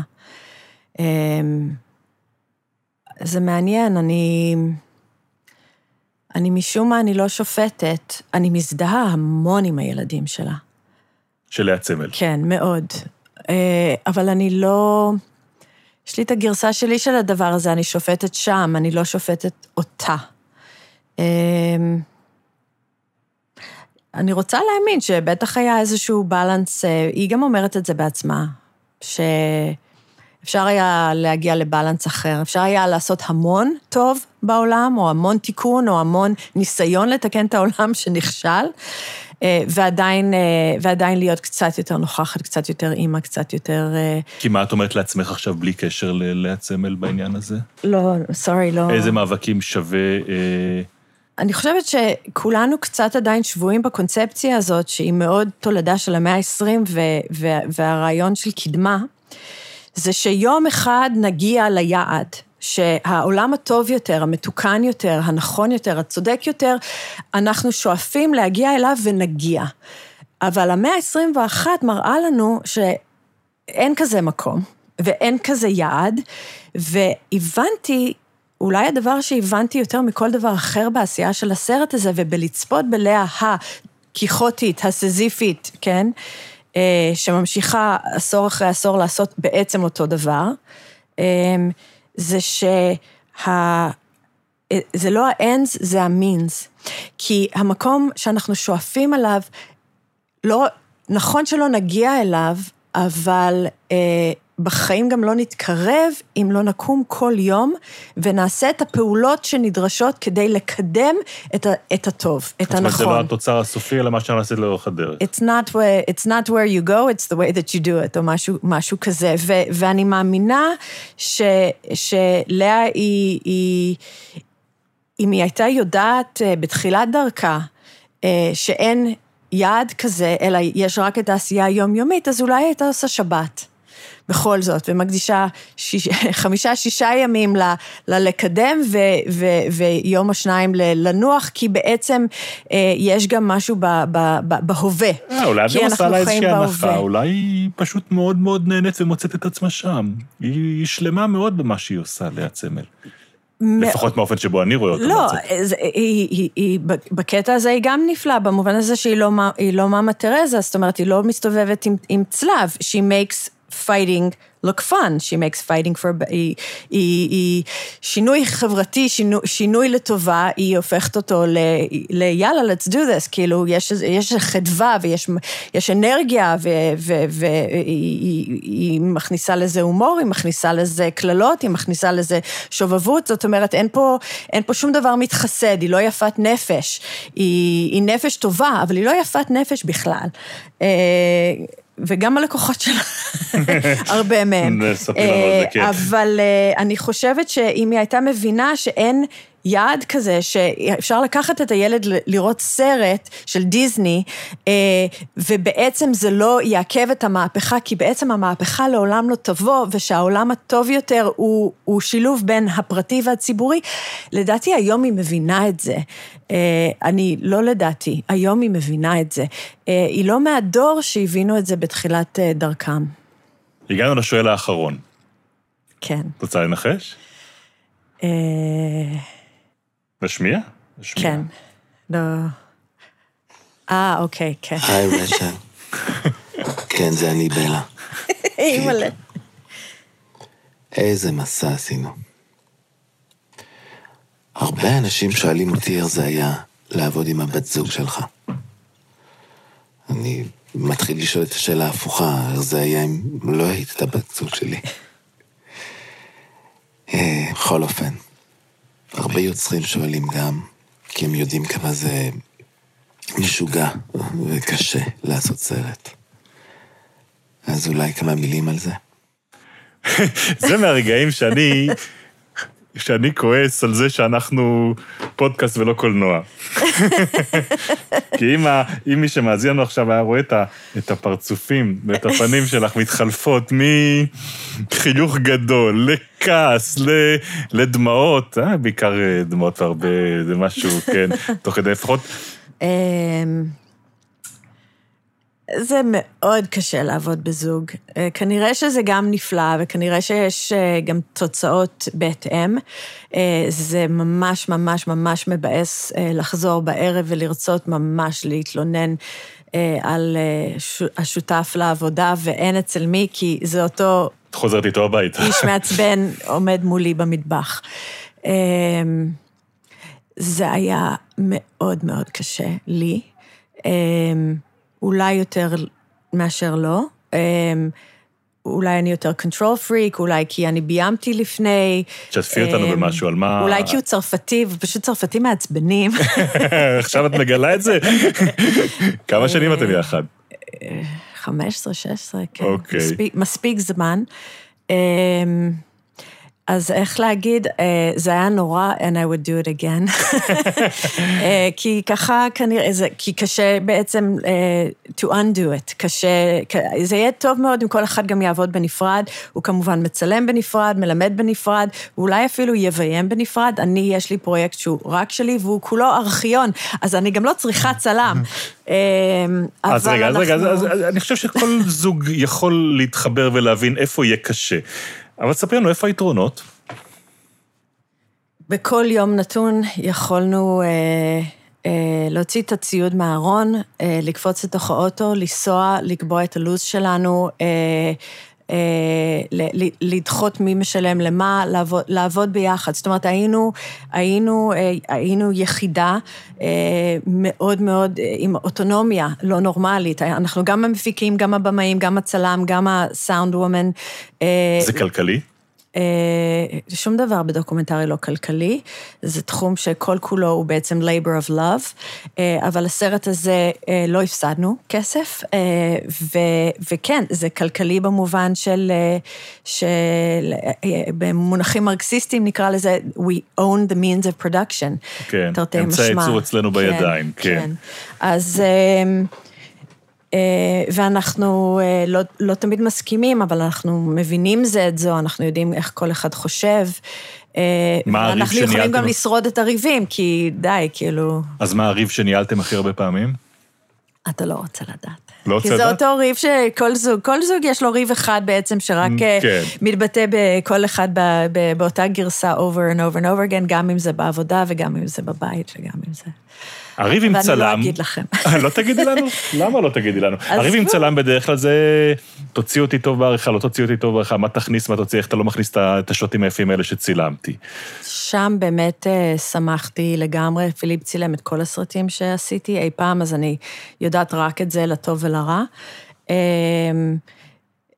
אה, זה מעניין, אני... אני משום מה, אני לא שופטת, אני מזדהה המון עם הילדים שלה. של לאה צמל. כן, מאוד. אה, אבל אני לא... יש לי את הגרסה שלי של הדבר הזה, אני שופטת שם, אני לא שופטת אותה. אה, אני רוצה להאמין שבטח היה איזשהו בלנס, אה, היא גם אומרת את זה בעצמה, שאפשר היה להגיע לבלנס אחר, אפשר היה לעשות המון טוב בעולם, או המון תיקון, או המון ניסיון לתקן את העולם שנכשל, אה, ועדיין, אה, ועדיין להיות קצת יותר נוכחת, קצת יותר אימא, קצת יותר... אה, כי מה את אומרת לעצמך עכשיו בלי קשר ללאה צמל בעניין הזה? לא, סורי, לא... איזה מאבקים שווה... אה, אני חושבת שכולנו קצת עדיין שבויים בקונספציה הזאת, שהיא מאוד תולדה של המאה ה-20, ו- ו- והרעיון של קדמה, זה שיום אחד נגיע ליעד, שהעולם הטוב יותר, המתוקן יותר, הנכון יותר, הצודק יותר, אנחנו שואפים להגיע אליו ונגיע. אבל המאה ה-21 מראה לנו שאין כזה מקום, ואין כזה יעד, והבנתי אולי הדבר שהבנתי יותר מכל דבר אחר בעשייה של הסרט הזה, ובלצפות בלאה הקיחוטית, הסזיפית, כן? אה, שממשיכה עשור אחרי עשור לעשות בעצם אותו דבר, אה, זה שה... אה, זה לא ה-ends, זה ה-means. כי המקום שאנחנו שואפים אליו, לא, נכון שלא נגיע אליו, אבל בחיים גם לא נתקרב אם לא נקום כל יום ונעשה את הפעולות שנדרשות כדי לקדם את, ה, את הטוב, את זאת אומרת, זה לא הנכון. התוצר הסופי, אלא מה שנעשית לאורך הדרך. It's not, where, it's not where you go, it's the way that you do it, או משהו, משהו כזה. ו, ואני מאמינה ש, שלאה היא, היא, אם היא הייתה יודעת אה, בתחילת דרכה אה, שאין יעד כזה, אלא יש רק את העשייה היומיומית, אז אולי הייתה עושה שבת. בכל זאת, ומקדישה שיש, חמישה, שישה ימים ל, ללקדם ו, ו, ויום או שניים ל- לנוח, כי בעצם אה, יש גם משהו ב, ב, ב, בהווה. אה, אולי אנחנו עושה לה איזושהי. הנחה, אולי היא פשוט מאוד מאוד נהנית ומוצאת את עצמה שם. היא היא שלמה מאוד במה שהיא עושה, לאה צמל. לפחות מהאופן שבו אני רואה אותה. לא. זה- היא, היא, היא, בקטע הזה היא גם נפלאה, במובן הזה שהיא לא, היא לא מאמה תרזה, זאת אומרת, היא לא מסתובבת עם, עם צלב, she makes fighting look fun, she makes fighting for, היא, שינוי חברתי, שינוי, שינוי לטובה, היא הופכת אותו ל, ליאללה, let's do this, כאילו, יש, יש חדווה ויש יש אנרגיה, והיא היא, היא מכניסה לזה הומור, היא מכניסה לזה קללות, היא מכניסה לזה שובבות, זאת אומרת, אין פה, אין פה שום דבר מתחסד, היא לא יפת נפש, היא, היא נפש טובה, אבל היא לא יפת נפש בכלל. אה, וגם הלקוחות שלה, הרבה מהם. ספרי לנו על זה, כן. אבל אה, אני חושבת שאם היא הייתה מבינה שאין יעד כזה, שאפשר לקחת את הילד לראות סרט של דיסני, אה, ובעצם זה לא יעכב את המהפכה, כי בעצם המהפכה לעולם לא תבוא, ושהעולם הטוב יותר הוא, הוא שילוב בין הפרטי והציבורי, לדעתי היום היא מבינה את זה. אה, אני, לא לדעתי, היום היא מבינה את זה. אה, היא לא מהדור שהבינו את זה בתחילת דרכם. הגענו לשואל האחרון. כן. רוצה לנחש? אה, נשמיע. כן. לא... אה, אוקיי, כן. היי רשע. כן, זה אני בלה. אימא'לה. איזה מסע עשינו. הרבה אנשים שואלים אותי איך זה היה לעבוד עם הבת זוג שלך. אני מתחיל לשאול את השאלה ההפוכה, איך זה היה אם לא היית את הבת זוג שלי. אה, בכל אופן, הרבה יוצרים שואלים גם, כי הם יודעים כמה זה משוגע וקשה לעשות סרט. אז אולי כמה מילים על זה? זה מהרגעים שאני, שאני כועס על זה שאנחנו פודקאסט ולא קולנוע. כי אם, ה, אם מי שמאזין לנו עכשיו היה רואה את, ה, את הפרצופים ואת הפנים שלך מתחלפות מחיוך גדול לכעס, ל, לדמעות, אה, בעיקר אה, דמעות והרבה, זה משהו, כן, תוך כדי לפחות, אמ, זה מאוד קשה לעבוד בזוג. אה, כנראה שזה גם נפלא, וכנראה שיש אה, גם תוצאות בהתאם. אה, זה ממש ממש ממש מבאס לחזור בערב ולרצות ממש להתלונן על השותף לעבודה, ואין אצל מי, כי זה אותו את חוזרת איתו הביתה. איש מעצבן עומד מולי במטבח. זה היה מאוד מאוד קשה לי, אולי יותר מאשר לא. אמ, אולי אני יותר control freak, אולי כי אני ביימתי לפני. תשתפי אותנו אמ, במשהו, על מה... אולי כי הוא צרפתי, ופשוט צרפתים מעצבנים. עכשיו את מגלה את זה? כמה שנים אתם יחד? 15, 16, כן. אוקיי. מספיק זמן. אז איך להגיד, אה, זה היה נורא, and I would do it again. אה, כי ככה כנראה, זה, כי קשה בעצם אה, to undo it, קשה, זה יהיה טוב מאוד אם כל אחד גם יעבוד בנפרד, הוא כמובן מצלם בנפרד, מלמד בנפרד, ואולי אפילו יביים בנפרד. אני, יש לי פרויקט שהוא רק שלי, והוא כולו ארכיון, אז אני גם לא צריכה צלם. אז רגע, אז רגע, אז- אנחנו- אז אני חושב שכל זוג יכול להתחבר ולהבין איפה יהיה קשה. אבל ספרי לנו, איפה היתרונות? בכל יום נתון יכולנו אה, אה, להוציא את הציוד מהארון, אה, לקפוץ לתוך האוטו, לנסוע, לקבוע את הלו"ז שלנו, אה, לדחות מי משלם למה, לעבוד, לעבוד ביחד. זאת אומרת, היינו, היינו, אה, היינו יחידה אה, מאוד מאוד אה, עם אוטונומיה לא נורמלית. אנחנו גם המפיקים, גם הבמאים, גם הצלם, גם הסאונד וומן. אה, זה כלכלי? אה, שום דבר בדוקומנטרי לא כלכלי, זה תחום שכל כולו הוא בעצם labor of love, אה, אבל הסרט הזה אה, לא הפסדנו כסף, ו- וכן, זה כלכלי במובן של, של במונחים מרקסיסטיים נקרא לזה, we own the means of production. כן, אמצעי משמע. הייצור אצלנו בידיים, כן. אז... אה, ואנחנו אה, לא, לא תמיד מסכימים, אבל אנחנו מבינים זה את זו, אנחנו יודעים איך כל אחד חושב. אה, מה הריב ואנחנו יכולים שניהלתם? גם לשרוד את הריבים, כי די, כאילו, אז מה הריב שניהלתם הכי הרבה פעמים? אתה לא רוצה לדעת. לא רוצה כי זה לדעת? אותו ריב שכל זוג, כל זוג יש לו ריב אחד בעצם, שרק אה, כן. מתבטא בכל אחד ב, ב, באותה גרסה over and over and over again, גם אם זה בעבודה וגם אם זה בבית וגם אם זה... הריב עם ואני צלם... לא אגיד לכם. לא תגידי לנו? למה לא תגידי לנו? הריב עם. צלם בדרך כלל זה תוציא אותי טוב בעריכה, לא תוציא אותי טוב בעריכה, מה תכניס, מה תוציא, איך אתה לא מכניס את השוטים היפים האלה שצילמתי. שם באמת אה, שמחתי לגמרי, פיליפ צילם את כל הסרטים שעשיתי אי פעם, אז אני יודעת רק את זה לטוב ולרע.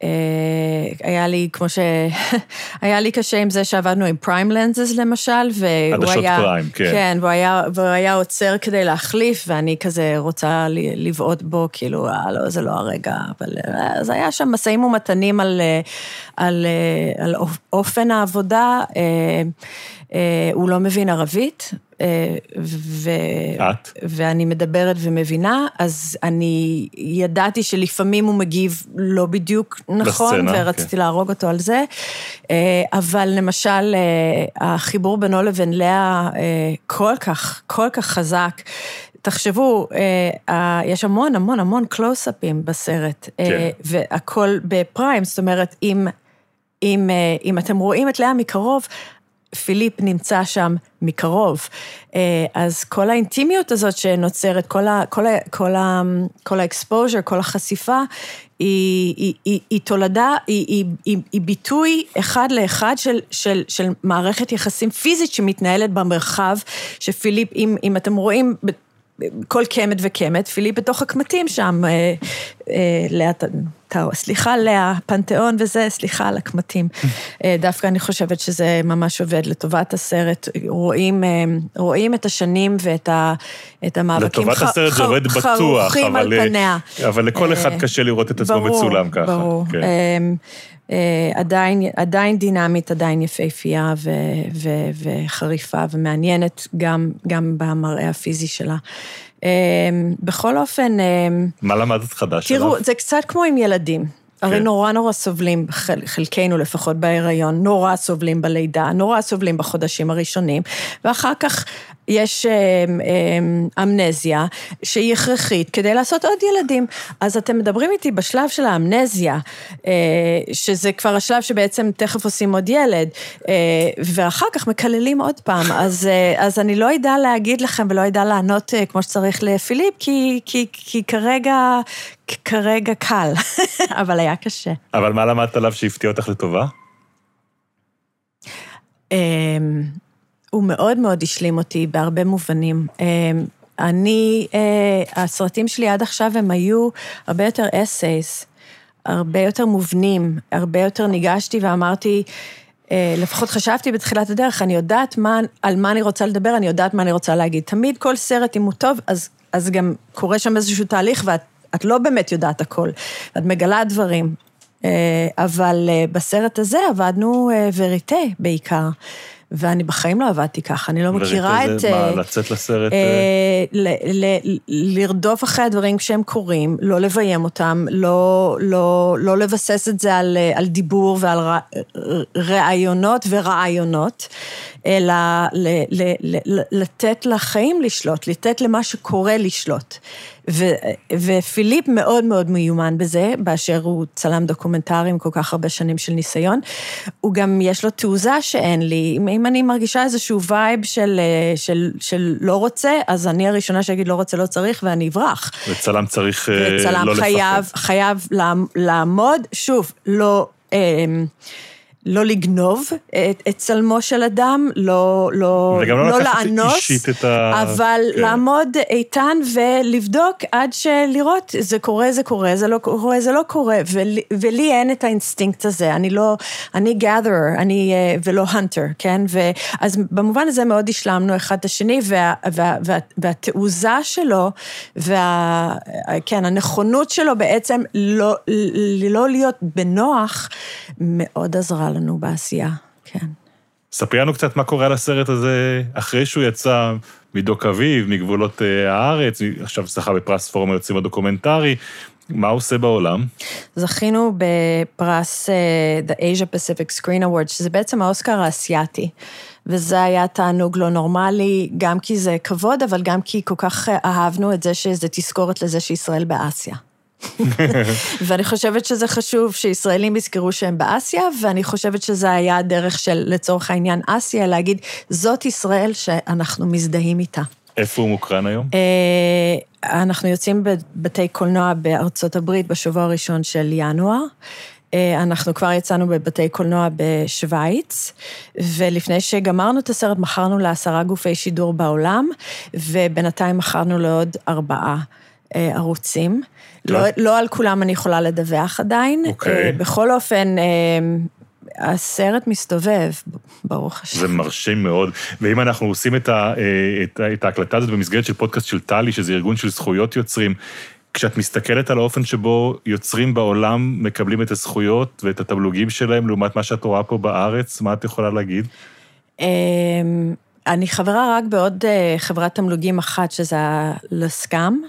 אה, אה, היה לי, כמו ש... היה לי קשה עם זה שעבדנו עם פריים לנזס למשל, והוא עדשות היה... פריים, כן. כן, והוא היה, והוא היה עוצר כדי להחליף, ואני כזה רוצה לבעוט בו, כאילו, אה, לא, זה לא הרגע, אבל... אה, אז היה שם משאים ומתנים על, אה, על, אה, על אופ- אופן העבודה. אה, אה, הוא לא מבין ערבית, אה, ו... את? ואני מדברת ומבינה, אז אני ידעתי שלפעמים הוא מגיב לא בדיוק נכון, לסצנה, ורציתי כן. להרוג אותו על זה, אה, אבל למשל, אה, החיבור בינו לבין לאה אה, כל כך, כל כך חזק. תחשבו, אה, אה, יש המון המון המון קלוסאפים בסרט, אה, כן. והכל בפריים, זאת אומרת, אם, אם, אה, אם אתם רואים את לאה מקרוב, פיליפ נמצא שם מקרוב. אה, אז כל האינטימיות הזאת שנוצרת, כל ה- כל ה- כל ה- כל ה exposure, כל החשיפה, היא, היא, היא, היא תולדה, היא, היא, היא, היא ביטוי אחד לאחד של, של, של מערכת יחסים פיזית שמתנהלת במרחב, שפיליפ, אם, אם אתם רואים... כל קמט וקמט, פיליפ בתוך הקמטים שם, אה, אה, ת- סליחה לאה, פנתיאון וזה, סליחה על הקמטים. אה, דווקא אני חושבת שזה ממש עובד לטובת הסרט. רואים, אה, רואים את השנים ואת ה- את המאבקים לטובת הסרט זה ח- עובד בטוח, חרוכים אבל, אה. אבל לכל אחד קשה לראות את עצמו ברור, מצולם ככה. ברור. כן. אמ, עדיין, עדיין דינמית, עדיין יפהפייה ו, ו, וחריפה ומעניינת, גם, גם במראה הפיזי שלה. אמ, בכל אופן, אמ, מה למדת חדש תראו, עליו? זה קצת כמו עם ילדים. הרי כן. נורא נורא סובלים, חל- חלקנו לפחות בהיריון, נורא סובלים בלידה, נורא סובלים בחודשים הראשונים, ואחר כך יש אמ, אמ, אמנזיה שהיא הכרחית כדי לעשות עוד ילדים. אז אתם מדברים איתי בשלב של האמנזיה, אה, שזה כבר השלב שבעצם תכף עושים עוד ילד, אה, ואחר כך מקללים עוד פעם. אז, אה, אז אני לא אדע להגיד לכם ולא אדע לענות אה, כמו שצריך לפיליפ, כי, כי, כי כרגע, כרגע קל, אבל היה קשה. אבל מה למדת עליו שהפתיע אותך לטובה? הוא מאוד מאוד השלים אותי בהרבה מובנים. אמ, אני, אה, הסרטים שלי עד עכשיו הם היו הרבה יותר אסייס, הרבה יותר מובנים, הרבה יותר ניגשתי ואמרתי, אה, לפחות חשבתי בתחילת הדרך, אני יודעת מה, על מה אני רוצה לדבר, אני יודעת מה אני רוצה להגיד. תמיד כל סרט, אם הוא טוב, אז, אז גם קורה שם איזשהו תהליך ואת את לא באמת יודעת הכל, את מגלה דברים. אה, אבל בסרט הזה עבדנו וריטה בעיקר, ואני בחיים לא עבדתי ככה, אני לא מכירה את... מה, אה, לצאת לסרט? אה, אה, לרדוף אחרי הדברים כשהם קורים, לא לביים אותם, לא, לא, לא לבסס את זה על, על דיבור ועל ראיונות ורעיונות, אלא לתת לחיים לשלוט, לתת למה שקורה לשלוט. ו, ופיליפ מאוד מאוד מיומן בזה, באשר הוא צלם דוקומנטרי עם כל כך הרבה שנים של ניסיון. הוא גם, יש לו תעוזה שאין לי. אם, אם אני מרגישה איזשהו vibe של, אה, של, של לא רוצה, אז אני הראשונה שאגיד לא רוצה, לא צריך, ואני אברח. וצלם צריך אה, וצלם לא חייב, לפחד. חייב לעמ- לעמוד, שוב, לא... אמ, לא לגנוב את, את צלמו של אדם, לא, לא, וגם לא לא לאנוס, ה- אבל כן. לעמוד איתן ולבדוק עד שלראות, זה קורה, זה קורה, זה לא קורה, זה לא קורה, ולי, ולי אין את האינסטינקט הזה, אני לא, אני gatherer, אני, אה, ולא hunter, כן? ואז במובן הזה מאוד השלמנו אחד את השני, וה, וה, וה, והתעוזה שלו, וה, כן, הנכונות שלו בעצם לא, לא להיות בנוח, מאוד עזרה לנו בעשייה, כן. ספרי לנו קצת מה קורה על הסרט הזה אחרי שהוא יצא מדוק אביב, מגבולות אה, הארץ, עכשיו זכה בפרס פורום היוצאים הדוקומנטרי, מה הוא עושה בעולם? זכינו בפרס uh, The Asia Pacific Screen Awards, שזה בעצם האוסקר האסייתי. וזה היה תענוג לא נורמלי, גם כי זה כבוד, אבל גם כי כל כך אה, אהבנו את זה שזה תזכורת לזה שישראל באסיה. ואני חושבת שזה חשוב שישראלים יזכרו שהם באסיה, ואני חושבת שזה היה הדרך של, לצורך העניין, אסיה, להגיד, זאת ישראל שאנחנו מזדהים איתה. איפה הוא מוקרן היום? אה, אנחנו יוצאים בבתי קולנוע בארצות הברית בשבוע הראשון של ינואר. אה, אנחנו כבר יצאנו בבתי קולנוע בשוויץ, ולפני שגמרנו את הסרט מכרנו לעשרה גופי שידור בעולם, ובינתיים מכרנו לעוד ארבעה. אה, ערוצים. טוב. לא, לא על כולם אני יכולה לדווח עדיין. אוקיי. אה, בכל אופן, אה, הסרט מסתובב, ברוך השם. זה מרשים מאוד. ואם אנחנו עושים את, ה, אה, את, את ההקלטה הזאת במסגרת של פודקאסט של טלי, שזה ארגון של זכויות יוצרים, כשאת מסתכלת על האופן שבו יוצרים בעולם מקבלים את הזכויות ואת התמלוגים שלהם לעומת מה שאת רואה פה בארץ, מה את יכולה להגיד? אני חברה רק בעוד אה, חברת תמלוגים אחת, שזה הלסקאם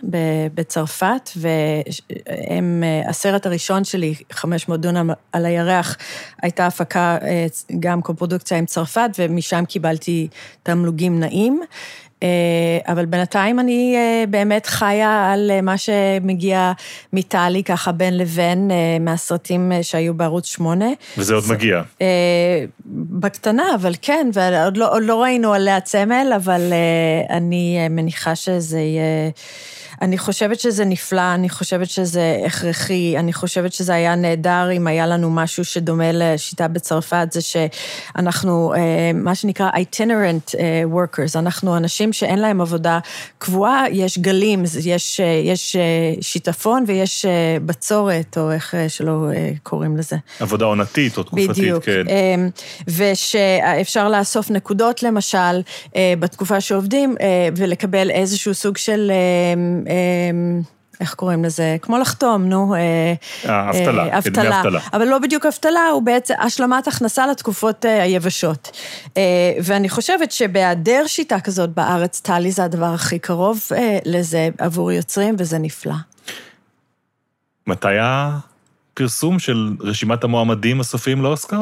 בצרפת, והם, אה, הסרט הראשון שלי, 500 דונם על הירח, הייתה הפקה, אה, גם קופרודוקציה עם צרפת, ומשם קיבלתי תמלוגים נעים. אה, אבל בינתיים אני אה, באמת חיה על אה, מה שמגיע מטלי, ככה בין לבין, מהסרטים שהיו בערוץ 8. וזה עוד מגיע. בקטנה, אבל כן, ועוד לא, לא ראינו עליה צמל, אבל אני מניחה שזה יהיה... אני חושבת שזה נפלא, אני חושבת שזה הכרחי, אני חושבת שזה היה נהדר אם היה לנו משהו שדומה לשיטה בצרפת, זה שאנחנו, אה, מה שנקרא itinerant אה, workers, אנחנו אנשים שאין להם עבודה קבועה, יש גלים, יש, אה, יש שיטפון ויש בצורת, או איך שלא קוראים לזה. עבודה עונתית או תקופתית, בדיוק. כן. ושאפשר לאסוף נקודות, למשל, בתקופה שעובדים, ולקבל איזשהו סוג של... אמ, איך קוראים לזה? כמו לחתום, נו. אה, אה, אבטלה, אה, כדמי אבטלה. אבל לא בדיוק אבטלה, הוא בעצם השלמת הכנסה לתקופות היבשות. ואני חושבת שבהיעדר שיטה כזאת בארץ, טלי זה הדבר הכי קרוב לזה עבור יוצרים, וזה נפלא. מתי הפרסום של רשימת המועמדים הסופיים לאוסקר?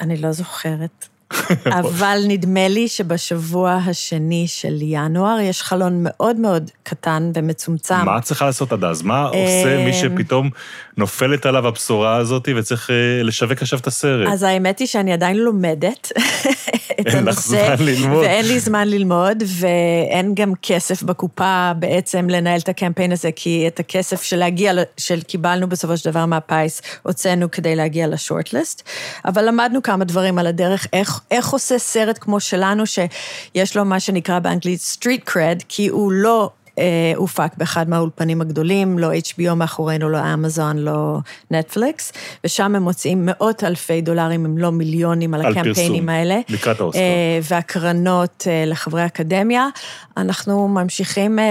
אני לא זוכרת. אבל נדמה לי שבשבוע השני של ינואר יש חלון מאוד מאוד קטן ומצומצם. מה את צריכה לעשות עד אז? מה עושה מי שפתאום נופלת עליו הבשורה הזאת וצריך אה, לשווק עכשיו את הסרט? אז האמת היא שאני עדיין לומדת את אין לך הנושא. זמן ללמוד. ואין לי זמן ללמוד, ואין גם כסף בקופה בעצם לנהל את הקמפיין הזה, כי את הכסף שלהגיע, שקיבלנו בסופו של דבר מהפיס, הוצאנו כדי להגיע לשורטליסט. אבל למדנו כמה דברים על הדרך, איך, איך עושה סרט כמו שלנו, שיש לו מה שנקרא באנגלית street cred, כי הוא לא... אה, הופק באחד מהאולפנים הגדולים, לא HBO מאחורינו, לא אמזון, לא נטפליקס, ושם הם מוצאים מאות אלפי דולרים, אם לא מיליונים, על על הקמפיינים פרסום, האלה. לקראת האוסקר. אה, והקרנות אה, לחברי אקדמיה. אנחנו ממשיכים אה,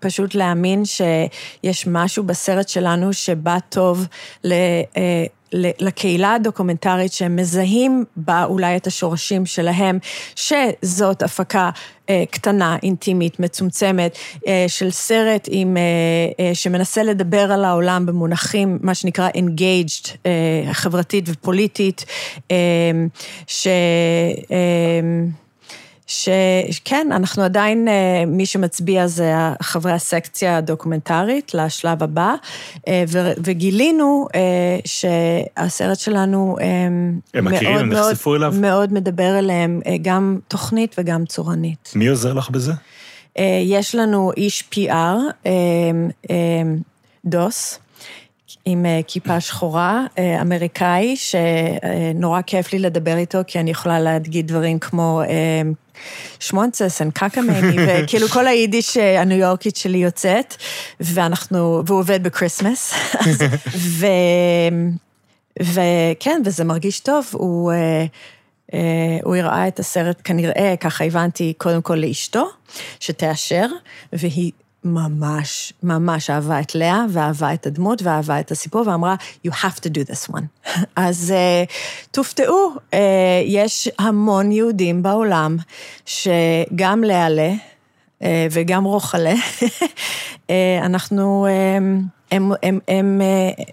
פשוט להאמין שיש משהו בסרט שלנו שבא טוב ל... אה, לקהילה הדוקומנטרית שהם מזהים בה אולי את השורשים שלהם, שזאת הפקה אה, קטנה, אינטימית, מצומצמת, אה, של סרט עם, אה, אה, שמנסה לדבר על העולם במונחים, מה שנקרא engaged, אה, חברתית ופוליטית, אה, ש... אה, שכן, אנחנו עדיין, אה, מי שמצביע זה חברי הסקציה הדוקומנטרית לשלב הבא, אה, ו- וגילינו אה, שהסרט שלנו הם מאוד מאוד- נחשפו אליו? מאוד מדבר אליהם, גם תוכנית וגם צורנית. מי עוזר לך בזה? יש לנו איש PR, דוס, עם כיפה שחורה, אמריקאי, שנורא כיף לי לדבר איתו, כי אני יכולה להגיד דברים כמו שמונצס, אין קקמני, וכאילו כל היידיש אה, הניו יורקית שלי יוצאת, ואנחנו, והוא עובד ב Christmas, ו... וכן, וזה מרגיש טוב, הוא, אה, אה, הוא הראה את הסרט כנראה, ככה הבנתי, קודם כל לאשתו, שתאשר, והיא ממש, ממש אהבה את לאה, ואהבה את הדמות, ואהבה את הסיפור, ואמרה, you have to do this one. אז אה, תופתעו, אה, יש המון יהודים בעולם, שגם להעלה, אה, וגם רוחלה, אה, אנחנו, אה, הם, הם, הם, אה,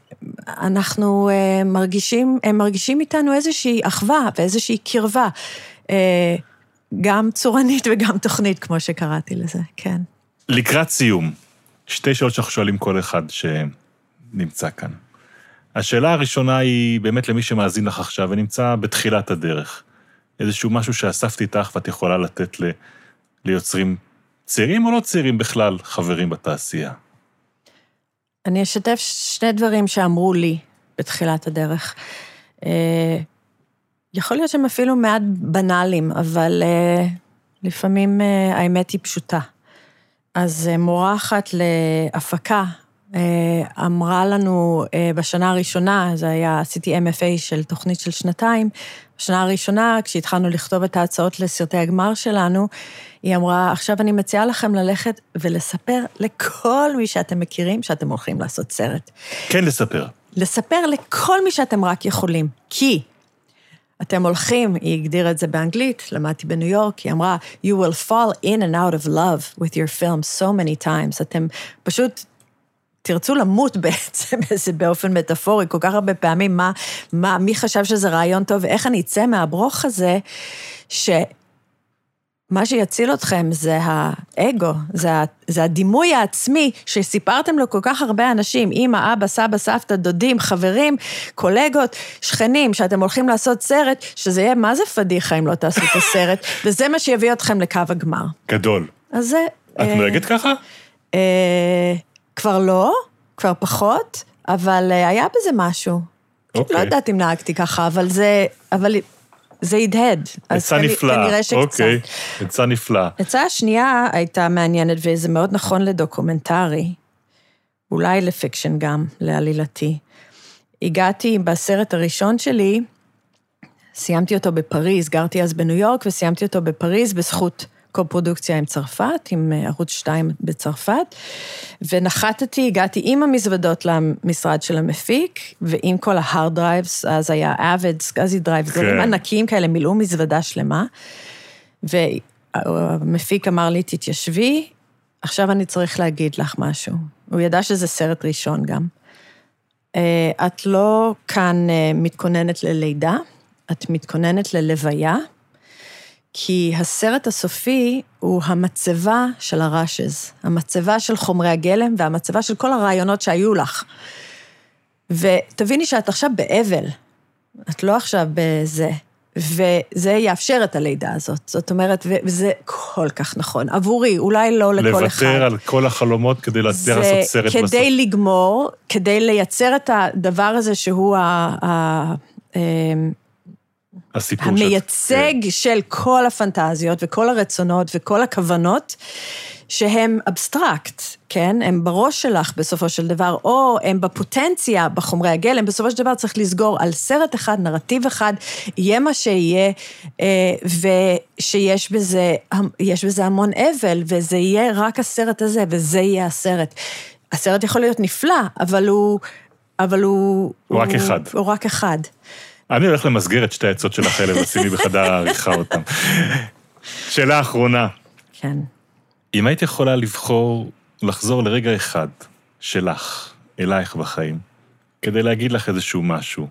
אנחנו אה, מרגישים, הם מרגישים איתנו איזושהי אחווה ואיזושהי קרבה, אה, גם צורנית וגם תוכנית, כמו שקראתי לזה, כן. לקראת סיום, שתי שאלות שאנחנו שואלים כל אחד שנמצא כאן. השאלה הראשונה היא באמת למי שמאזין לך עכשיו ונמצא בתחילת הדרך. איזשהו משהו שאספת איתך ואת יכולה לתת ל... ליוצרים צעירים או לא צעירים בכלל, חברים בתעשייה. אני אשתף שני דברים שאמרו לי בתחילת הדרך. אה, יכול להיות שהם אפילו מעט בנאליים, אבל אה, לפעמים אה, האמת היא פשוטה. אז אה, מורה אחת להפקה אה, אמרה לנו אה, בשנה הראשונה, זה היה, עשיתי MFA של תוכנית של שנתיים, בשנה הראשונה, כשהתחלנו לכתוב את ההצעות לסרטי הגמר שלנו, היא אמרה, עכשיו אני מציעה לכם ללכת ולספר לכל מי שאתם מכירים שאתם הולכים לעשות סרט. כן לספר. לספר לכל מי שאתם רק יכולים, כי אתם הולכים, היא הגדירה את זה באנגלית, למדתי בניו יורק, היא אמרה, you will fall in and out of love with your film so many times. אתם פשוט תרצו למות בעצם, איזה באופן מטאפורי, כל כך הרבה פעמים, מה, מה, מי חשב שזה רעיון טוב, ואיך אני אצא מהברוך הזה, שמה שיציל אתכם זה האגו, זה, ה, זה הדימוי העצמי שסיפרתם לכל כך הרבה אנשים, אמא, אבא, סבא, סבתא, דודים, חברים, קולגות, שכנים, שאתם הולכים לעשות סרט, שזה יהיה, מה זה פדיחה אם לא תעשו את הסרט, וזה מה שיביא אתכם לקו הגמר. גדול. אז זה... את אה, נוהגת ככה? אה, כבר לא, כבר פחות, אבל אה, היה בזה משהו. אוקיי. לא יודעת אם נהגתי ככה, אבל זה, אבל זה הדהד. עצה נפלאה. אוקיי, עצה נפלאה. העצה השנייה הייתה מעניינת, וזה מאוד נכון לדוקומנטרי, אולי ל fiction גם, לעלילתי. הגעתי בסרט הראשון שלי, סיימתי אותו בפריז, גרתי אז בניו יורק, וסיימתי אותו בפריז בזכות קו-פרודוקציה עם צרפת, עם אה, ערוץ 2 בצרפת, ונחתתי, הגעתי עם המזוודות למשרד של המפיק, ועם כל ה hard drives, אז היה אבד, SCSI drive, דברים ענקיים כאלה, מילאו מזוודה שלמה, והמפיק אמר לי, תתיישבי, עכשיו אני צריך להגיד לך משהו. הוא ידע שזה סרט ראשון גם. אה, את לא כאן אה, מתכוננת ללידה, את מתכוננת ללוויה, כי הסרט הסופי הוא המצבה של הרשז, המצבה של חומרי הגלם והמצבה של כל הרעיונות שהיו לך. ותביני שאת עכשיו באבל, את לא עכשיו בזה, וזה יאפשר את הלידה הזאת. זאת אומרת, וזה כל כך נכון. עבורי, אולי לא לכל אחד. לוותר על כל החלומות כדי להצליח לעשות סרט בסוף. כדי לגמור, כדי לייצר את הדבר הזה שהוא ה... ה- אמ, הסיפור שאת- המייצג כן. של כל הפנטזיות וכל הרצונות וכל הכוונות, שהם אבסטרקט, כן? הם בראש שלך בסופו של דבר, או הם בפוטנציה, בחומרי הגלם, בסופו של דבר צריך לסגור על סרט אחד, נרטיב אחד, יהיה מה שיהיה, אה, ושיש בזה, בזה המון אבל, וזה יהיה רק הסרט הזה, וזה יהיה הסרט. הסרט יכול להיות נפלא, אבל הוא... אבל הוא... הוא רק אחד. הוא רק אחד. אני הולך למסגר את שתי העצות שלך האלה ושימי בחדר העריכה אותם. שאלה אחרונה, כן. אם היית יכולה לבחור לחזור לרגע אחד שלך, אלייך בחיים, כדי להגיד לך איזשהו משהו,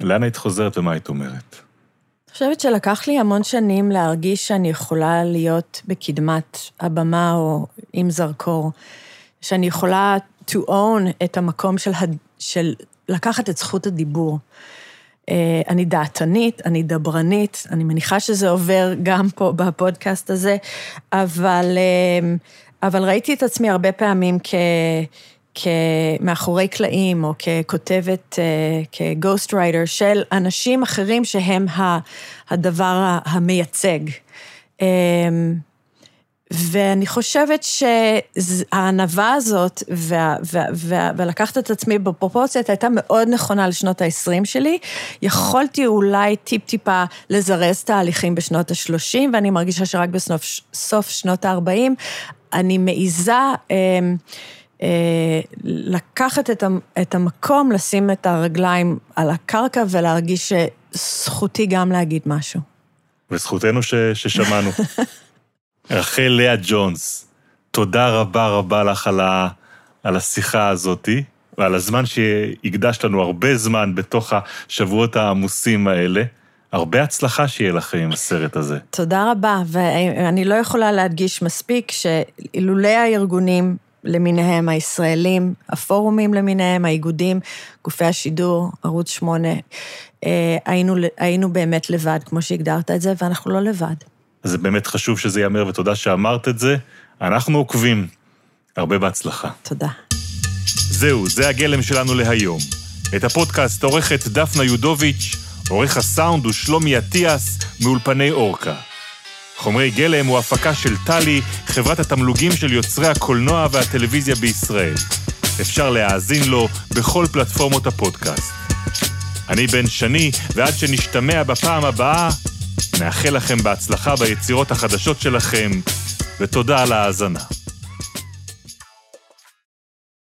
לאן היית חוזרת ומה היית אומרת? אני חושבת שלקח לי המון שנים להרגיש שאני יכולה להיות בקדמת הבמה או עם זרקור, שאני יכולה to own את המקום של, הד... של לקחת את זכות הדיבור. אה, אני דעתנית, אני דברנית, אני מניחה שזה עובר גם פה בפודקאסט הזה, אבל, אה, אבל ראיתי את עצמי הרבה פעמים כ... כמאחורי קלעים, או ככותבת, אה, כגוסט רייטר, של אנשים אחרים שהם הדבר המייצג. אמ, ואני חושבת שהענווה הזאת, וה, וה, וה, ולקחת את עצמי בפרופורציות, הייתה מאוד נכונה לשנות ה-20 שלי. יכולתי אולי טיפ-טיפה לזרז תהליכים בשנות ה-30, ואני מרגישה שרק בסוף סוף שנות ה-40, אני מעיזה... אה, אה, לקחת את, את המקום, לשים את הרגליים על הקרקע ולהרגיש שזכותי גם להגיד משהו. וזכותנו ש, ששמענו. רחל לאה ג'ונס, תודה רבה רבה לך על, ה, על השיחה הזאתי, ועל הזמן שהקדשת לנו הרבה זמן בתוך השבועות העמוסים האלה. הרבה הצלחה שיהיה לכם עם הסרט הזה. תודה רבה, ואני לא יכולה להדגיש מספיק שאילולי הארגונים למיניהם, הישראלים, הפורומים למיניהם, האיגודים, גופי השידור, ערוץ 8, אה, היינו, היינו באמת לבד, כמו שהגדרת את זה, ואנחנו לא לבד. זה באמת חשוב שזה ייאמר, ותודה שאמרת את זה. אנחנו עוקבים. הרבה בהצלחה. תודה. זהו, זה הגלם שלנו להיום. את הפודקאסט עורכת דפנה יודוביץ', עורך הסאונד הוא שלומי אטיאס, מאולפני אורקה. חומרי גלם הוא הפקה של טלי, חברת התמלוגים של יוצרי הקולנוע והטלוויזיה בישראל. אפשר להאזין לו בכל פלטפורמות הפודקאסט. אני בן שני, ועד שנשתמע בפעם הבאה, מאחל לכם בהצלחה ביצירות החדשות שלכם, ותודה על ההאזנה.